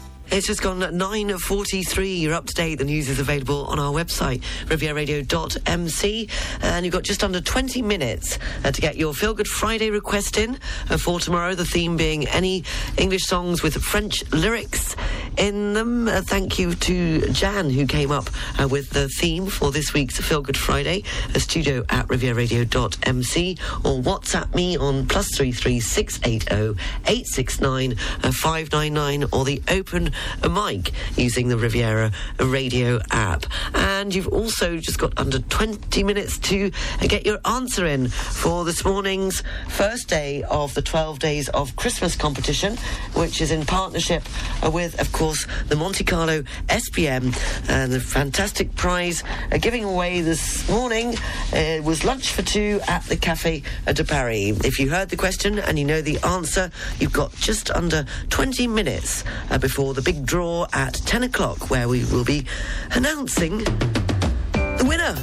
It's just gone at 9.43. You're up to date. The news is available on our website, rivieraradio.mc. And you've got just under 20 minutes uh, to get your Feel Good Friday request in uh, for tomorrow. The theme being any English songs with French lyrics. in them. Uh, thank you to Jan, who came up uh, with the theme for this week's Feel Good Friday. A studio at rivieraradio.mc or WhatsApp me on plus three three six eight zero eight six nine five nine nine or the open mic using the Riviera Radio app. And you've also just got under 20 minutes to get your answer in for this morning's first day of the 12 Days of Christmas competition, which is in partnership with, of course, the Monte Carlo SBM. And the fantastic prize uh, giving away this morning uh, was lunch for two at the Cafe de Paris. If you heard the question and you know the answer, you've got just under 20 minutes uh, before the big draw at 10 o'clock, where we will be announcing the winner.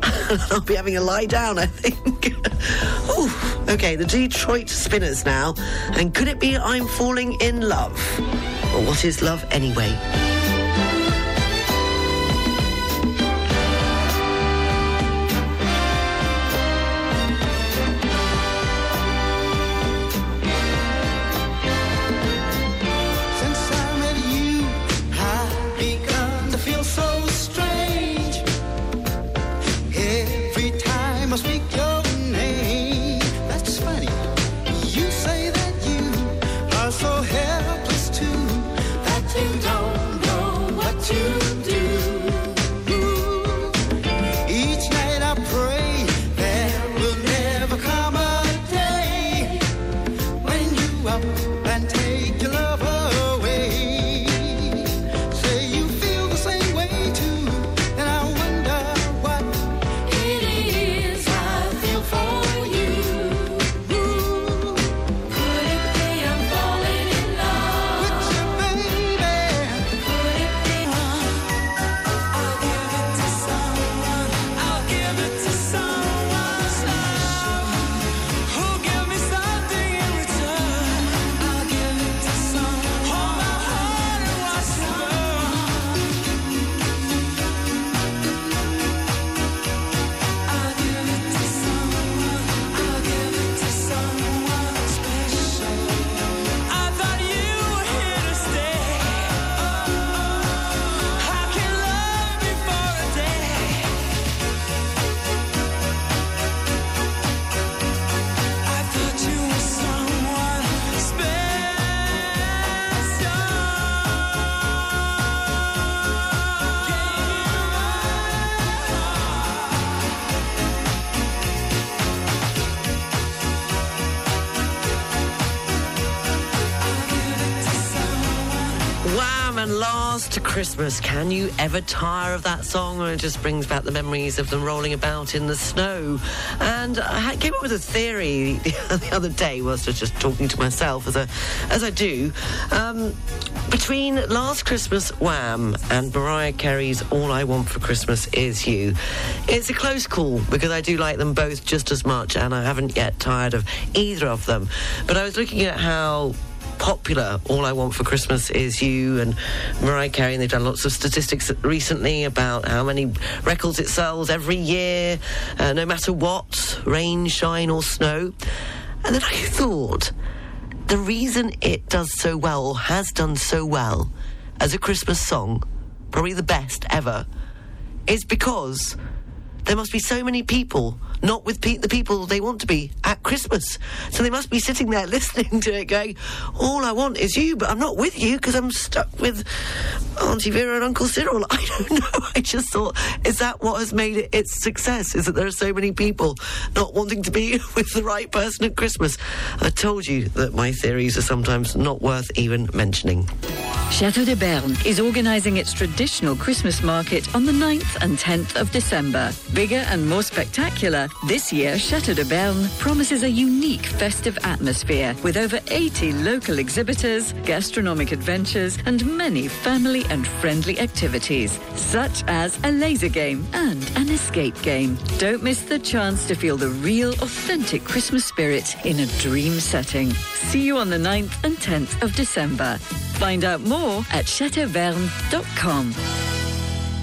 I'll be having a lie down, I think. Ooh, okay, the Detroit Spinners now. And could it be I'm falling in love? Or what is love anyway? Christmas. Can you ever tire of that song? Or it just brings back the memories of them rolling about in the snow. And I came up with a theory the other day whilst I was just talking to myself, as I, as I do. Um, between Last Christmas Wham and Mariah Carey's All I Want for Christmas Is You, it's a close call because I do like them both just as much and I haven't yet tired of either of them. But I was looking at how popular All I Want for Christmas Is You and Mariah Carey. And they've done lots of statistics recently about how many records it sells every year, uh, no matter what, rain, shine, or snow. And then I thought the reason it does so well, or has done so well, as a Christmas song, probably the best ever, is because there must be so many people not with pe- the people they want to be at Christmas. So they must be sitting there listening to it going, all I want is you, but I'm not with you because I'm stuck with Auntie Vera and Uncle Cyril. I don't know. I just thought, is that what has made it its success? Is that there are so many people not wanting to be with the right person at Christmas? I told you that my theories are sometimes not worth even mentioning. Chateau de Berne is organising its traditional Christmas market on the 9th and 10th of December. Bigger and more spectacular, this year Chateau de Berne promises a unique festive atmosphere with over 80 local exhibitors, gastronomic adventures, and many family and friendly activities, such as a laser game and an escape game. Don't miss the chance to feel the real, authentic Christmas spirit in a dream setting. See you on the 9th and 10th of December. Find out more at chateauberne.com.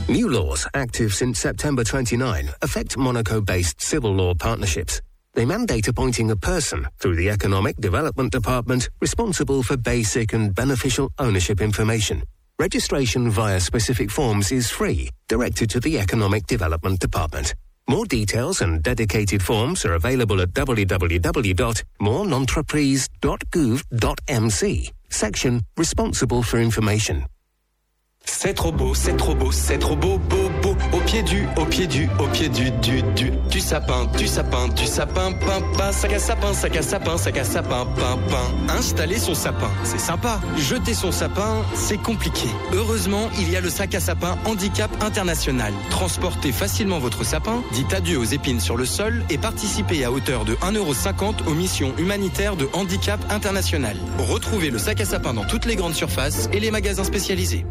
New laws, active since September 29, affect Monaco based civil law partnerships. They mandate appointing a person through the Economic Development Department responsible for basic and beneficial ownership information. Registration via specific forms is free, directed to the Economic Development Department. More details and dedicated forms are available at www.monentreprise.gouv.mc. Section Responsible for Information. C'est trop beau, c'est trop beau, c'est trop beau, beau, beau. Au pied du, au pied du, au pied du, du, du, du sapin, du sapin, du sapin, pain, pain, sac à sapin, sac à sapin, sac à sapin, pain, pain. Installer son sapin, c'est sympa. Jeter son sapin, c'est compliqué. Heureusement, il y a le sac à sapin Handicap International. Transportez facilement votre sapin, dites adieu aux épines sur le sol et participez à hauteur de 1,50€ aux missions humanitaires de Handicap International. Retrouvez le sac à sapin dans toutes les grandes surfaces et les magasins spécialisés.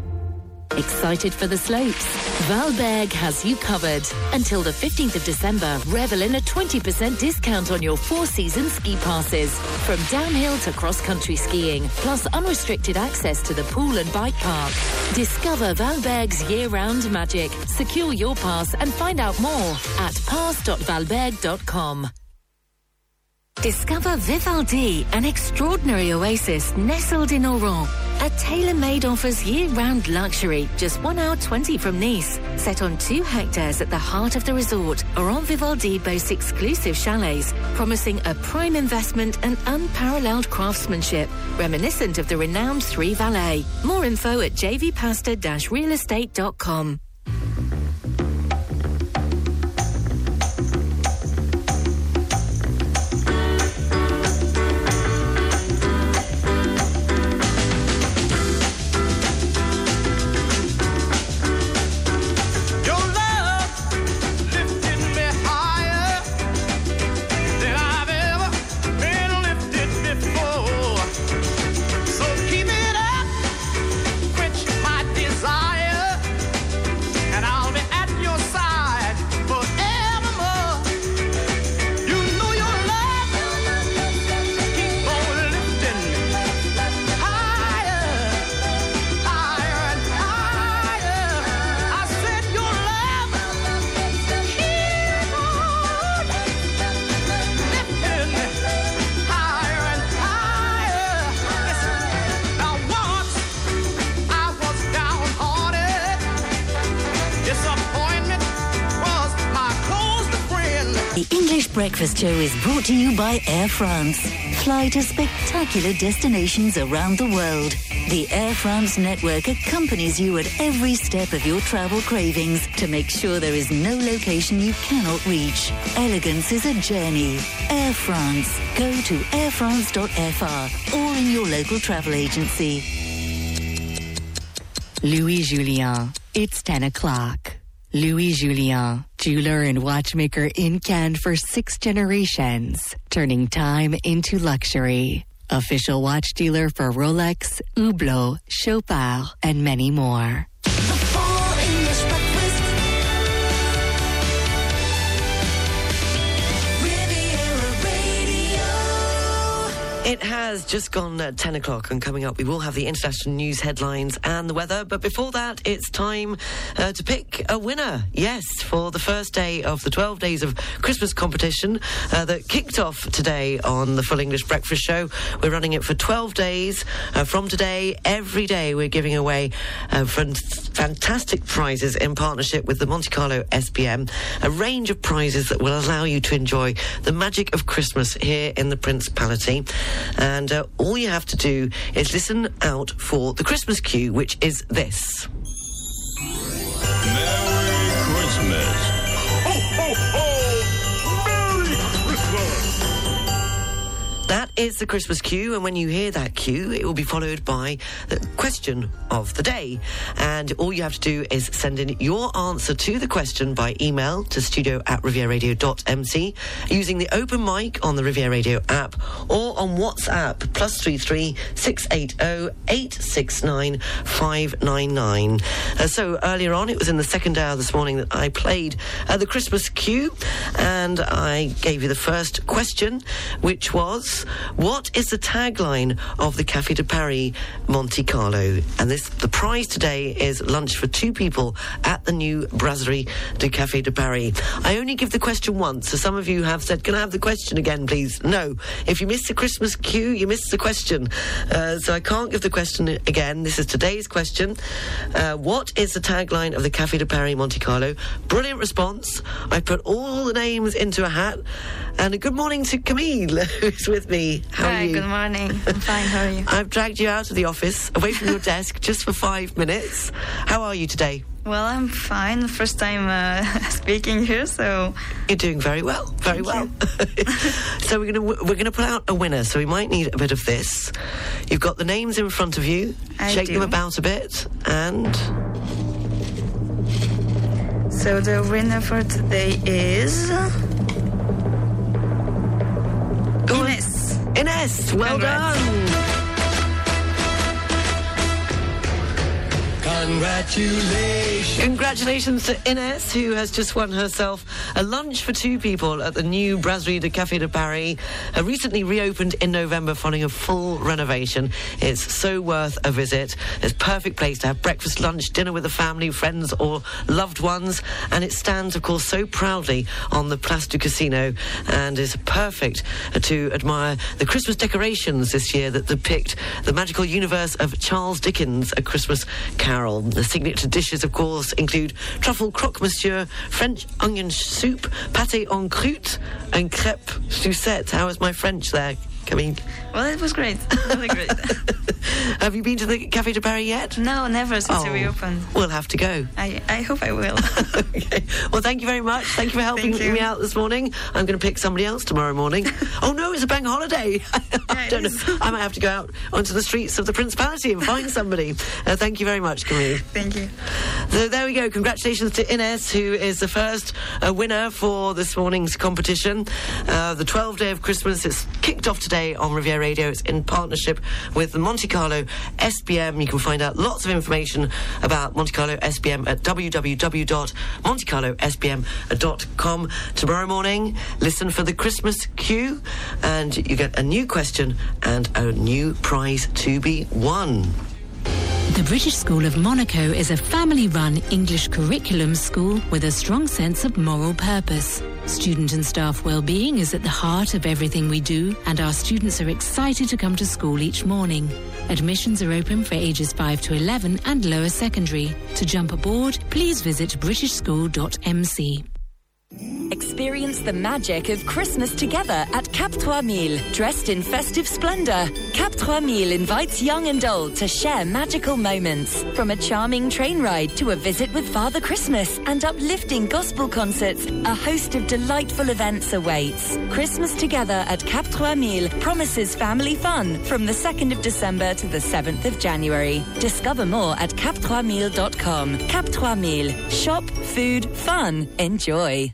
Excited for the slopes? Valberg has you covered. Until the 15th of December, revel in a 20% discount on your four season ski passes. From downhill to cross country skiing, plus unrestricted access to the pool and bike park. Discover Valberg's year round magic. Secure your pass and find out more at pass.valberg.com. Discover Vivaldi, an extraordinary oasis nestled in Auron. A tailor-made offers year-round luxury, just 1 hour 20 from Nice. Set on 2 hectares at the heart of the resort, Auron Vivaldi boasts exclusive chalets, promising a prime investment and unparalleled craftsmanship, reminiscent of the renowned Three Valais. More info at jvpasta-realestate.com. Breakfast Show is brought to you by Air France. Fly to spectacular destinations around the world. The Air France network accompanies you at every step of your travel cravings to make sure there is no location you cannot reach. Elegance is a journey. Air France. Go to airfrance.fr or in your local travel agency. Louis Julien. It's 10 o'clock. Louis Julien, jeweler and watchmaker in Cannes for six generations, turning time into luxury. Official watch dealer for Rolex, Hublot, Chopard, and many more. It has just gone at 10 o'clock, and coming up, we will have the international news headlines and the weather. But before that, it's time uh, to pick a winner. Yes, for the first day of the 12 days of Christmas competition uh, that kicked off today on the Full English Breakfast Show. We're running it for 12 days. Uh, from today, every day, we're giving away uh, fan- fantastic prizes in partnership with the Monte Carlo SBM, a range of prizes that will allow you to enjoy the magic of Christmas here in the Principality. And uh, all you have to do is listen out for the Christmas cue, which is this. Merry Is the Christmas cue, and when you hear that cue, it will be followed by the question of the day. And all you have to do is send in your answer to the question by email to studio at rivieraradio.mc using the open mic on the Riviera Radio app or on WhatsApp plus three three six eight zero eight six nine five nine nine. Uh, so earlier on, it was in the second hour this morning that I played uh, the Christmas cue, and I gave you the first question, which was What is the tagline of the Café de Paris Monte Carlo? And this, the prize today is lunch for two people at the new Brasserie de Café de Paris. I only give the question once, so some of you have said, "Can I have the question again, please?" No. If you missed the Christmas cue, you missed the question. Uh, so I can't give the question again. This is today's question. Uh, what is the tagline of the Café de Paris Monte Carlo? Brilliant response. I put all the names into a hat. And a good morning to Camille, who's with me. How are Hi, good morning. I'm fine, how are you? I've dragged you out of the office, away from your desk, just for five minutes. How are you today? Well, I'm fine. First time uh, speaking here, so You're doing very well, very well. so we're gonna we're gonna put out a winner. So we might need a bit of this. You've got the names in front of you. I Shake do. them about a bit, and so the winner for today is Ines. Ines, well Congrats. done. Congratulations. Congratulations to Ines, who has just won herself a lunch for two people at the new Brasserie de Café de Paris, uh, recently reopened in November following a full renovation. It's so worth a visit. It's a perfect place to have breakfast, lunch, dinner with the family, friends, or loved ones. And it stands, of course, so proudly on the Place du Casino and is perfect uh, to admire the Christmas decorations this year that depict the magical universe of Charles Dickens' A Christmas Carol. The signature dishes, of course, include truffle croque monsieur, French onion soup, pâté en croûte, and crêpe Suzette. How is my French there, Camille? Well, it was great. Really great. Have you been to the Café de Paris yet? no, never since Oh. it reopened. We'll have to go. I, I hope I will. okay. Well, thank you very much. Thank you for helping you. me out this morning. I'm going to pick somebody else tomorrow morning. oh no, it's a bank holiday. I don't know. I might have to go out onto the streets of the Principality and find somebody. Uh, thank you very much, Camille. Thank you. So there we go. Congratulations to Ines, who is the first uh, winner for this morning's competition. Uh, the 12 Day of Christmas is kicked off today on Riviera Radio. It's in partnership with the Monte Carlo SBM. You can find out lots of information about Monte Carlo SBM at www.montecarlosbm.com. Tomorrow morning, listen for the Christmas cue, and you get a new question and a new prize to be won. The British School of Monaco is a family run English curriculum school with a strong sense of moral purpose. Student and staff well-being is at the heart of everything we do, and our students are excited to come to school each morning. Admissions are open for ages 5 to 11 and lower secondary. To jump aboard, please visit britishschool.mc. Experience the magic of Christmas together at Cap 3000, dressed in festive splendor. Cap 3000 invites young and old to share magical moments. From a charming train ride to a visit with Father Christmas and uplifting gospel concerts, a host of delightful events awaits. Christmas together at Cap 3000 promises family fun from the 2nd of December to the 7th of January. Discover more at cap3000.com. Cap 3000. Shop, food, fun, enjoy.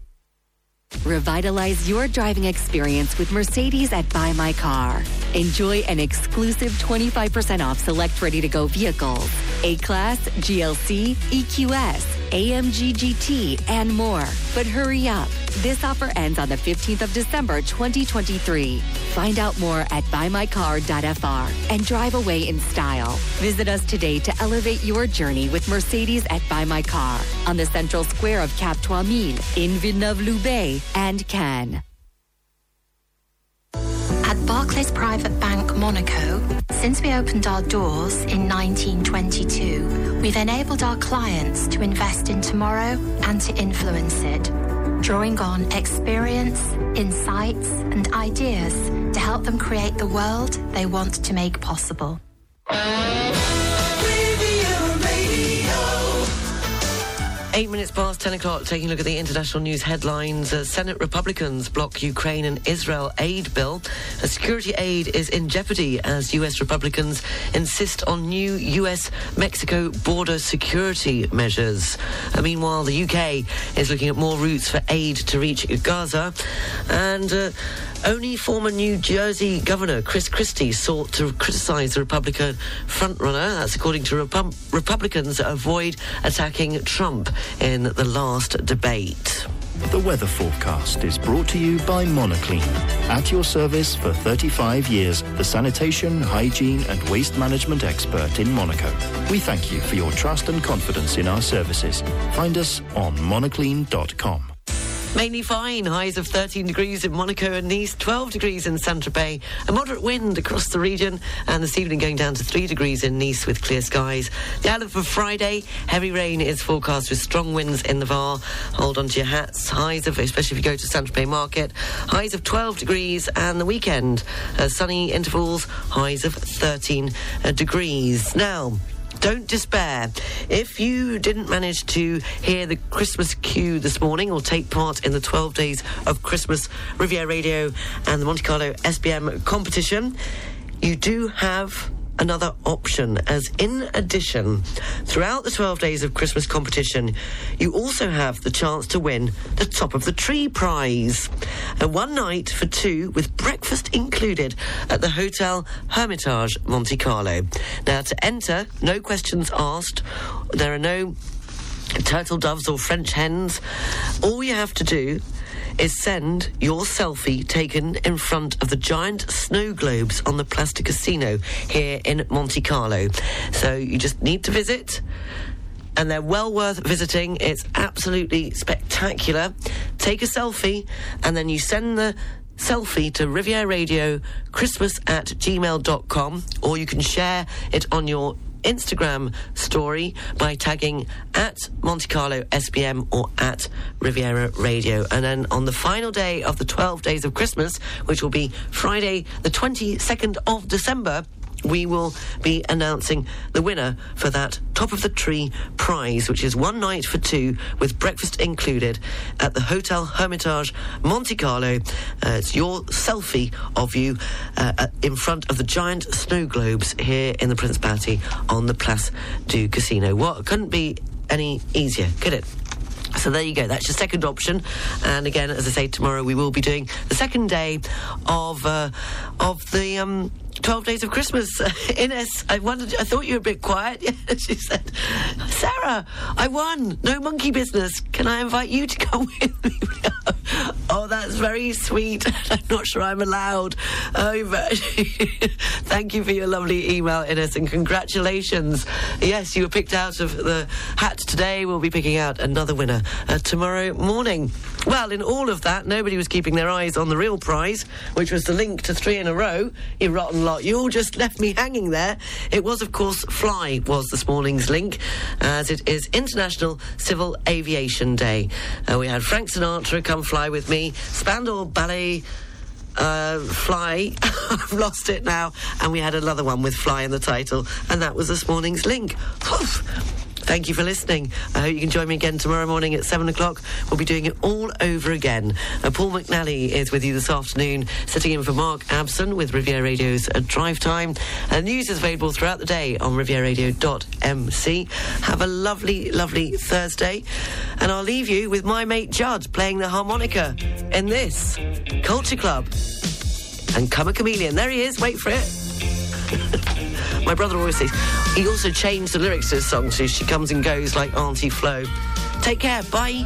Revitalize your driving experience with Mercedes at Buy My Car. Enjoy an exclusive 25% off select ready to go vehicles A Class, GLC, EQS, AMG GT, and more. But hurry up. This offer ends on the 15th of December 2023. Find out more at buymycar.fr and drive away in style. Visit us today to elevate your journey with Mercedes at Buy My Car on the central square of Cap 3000 in Villeneuve-Loubet and Cannes. Barclays Private Bank Monaco, since we opened our doors in 1922, we've enabled our clients to invest in tomorrow and to influence it, drawing on experience, insights, and ideas to help them create the world they want to make possible. Eight minutes past 10 o'clock, taking a look at the international news headlines. Uh, Senate Republicans block Ukraine and Israel aid bill. Security aid is in jeopardy as U.S. Republicans insist on new U.S. Mexico border security measures. Uh, meanwhile, the UK is looking at more routes for aid to reach Gaza. And uh, only former New Jersey Governor Chris Christie sought to criticise the Republican frontrunner. That's according to Repub- Republicans avoid attacking Trump in the last debate. The weather forecast is brought to you by Monoclean. At your service for 35 years, the sanitation, hygiene and waste management expert in Monaco. We thank you for your trust and confidence in our services. Find us on monoclean.com. Mainly fine. Highs of 13 degrees in Monaco and Nice, 12 degrees in Saint-Tropez. A moderate wind across the region, and this evening going down to 3 degrees in Nice with clear skies. The outlook for Friday, heavy rain is forecast with strong winds in the Var. Hold on to your hats. Highs of, especially if you go to Saint-Tropez Market, highs of 12 degrees, and the weekend, uh, sunny intervals, highs of 13 uh, degrees. Now, don't despair. If you didn't manage to hear the Christmas cue this morning or take part in the 12 days of Christmas Riviera Radio and the Monte Carlo SBM competition, you do have another option as in addition throughout the 12 days of christmas competition you also have the chance to win the top of the tree prize. And one night for two with breakfast included at the hotel hermitage monte carlo. Now to enter no questions asked. There are no turtle doves or french hens. All you have to do is send your selfie taken in front of the giant snow globes on the Place du Casino here in Monte Carlo. So you just need to visit. And they're well worth visiting. It's absolutely spectacular. Take a selfie and then you send the selfie to Riviera Radio Christmas at gmail.com or you can share it on your Instagram story by tagging at Monte Carlo SBM or at Riviera Radio. And then on the final day of the 12 days of Christmas, which will be Friday, the 22nd of December, we will be announcing the winner for that top of the tree prize, which is one night for two with breakfast included at the Hotel Hermitage Monte Carlo. Uh, it's your selfie of you uh, in front of the giant snow globes here in the Principality on the Place du Casino. What couldn't be any easier, could it? So there you go. That's your second option. And again, as I say, tomorrow we will be doing the second day of uh, of the. Um, 12 days of Christmas. Ines, I wondered, I thought you were a bit quiet. she said, Sarah, I won. No monkey business. Can I invite you to come with me? oh, that's very sweet. I'm not sure I'm allowed. Oh, thank you for your lovely email, Ines, and congratulations. Yes, you were picked out of the hat today. We'll be picking out another winner uh, tomorrow morning. Well, in all of that, nobody was keeping their eyes on the real prize, which was the link to three in a row. You rotten lot. You all just left me hanging there. It was, of course, Fly was this morning's link, as it is International Civil Aviation Day. Uh, we had Frank Sinatra come fly with me, Spandau Ballet uh, Fly. I've lost it now. And we had another one with Fly in the title, and that was this morning's link. Thank you for listening. I hope you can join me again tomorrow morning at 7 o'clock. We'll be doing it all over again. Uh, Paul McNally is with you this afternoon, sitting in for Mark Abson with Riviera Radio's uh, Drive Time. And news is available throughout the day on rivieraradio.mc. Have a lovely, lovely Thursday. And I'll leave you with my mate Judd playing the harmonica in this Culture Club. And Karma Chameleon. There he is. Wait for it. My brother always says he also changed the lyrics to his song so she comes and goes like Auntie Flo. Take care. Bye.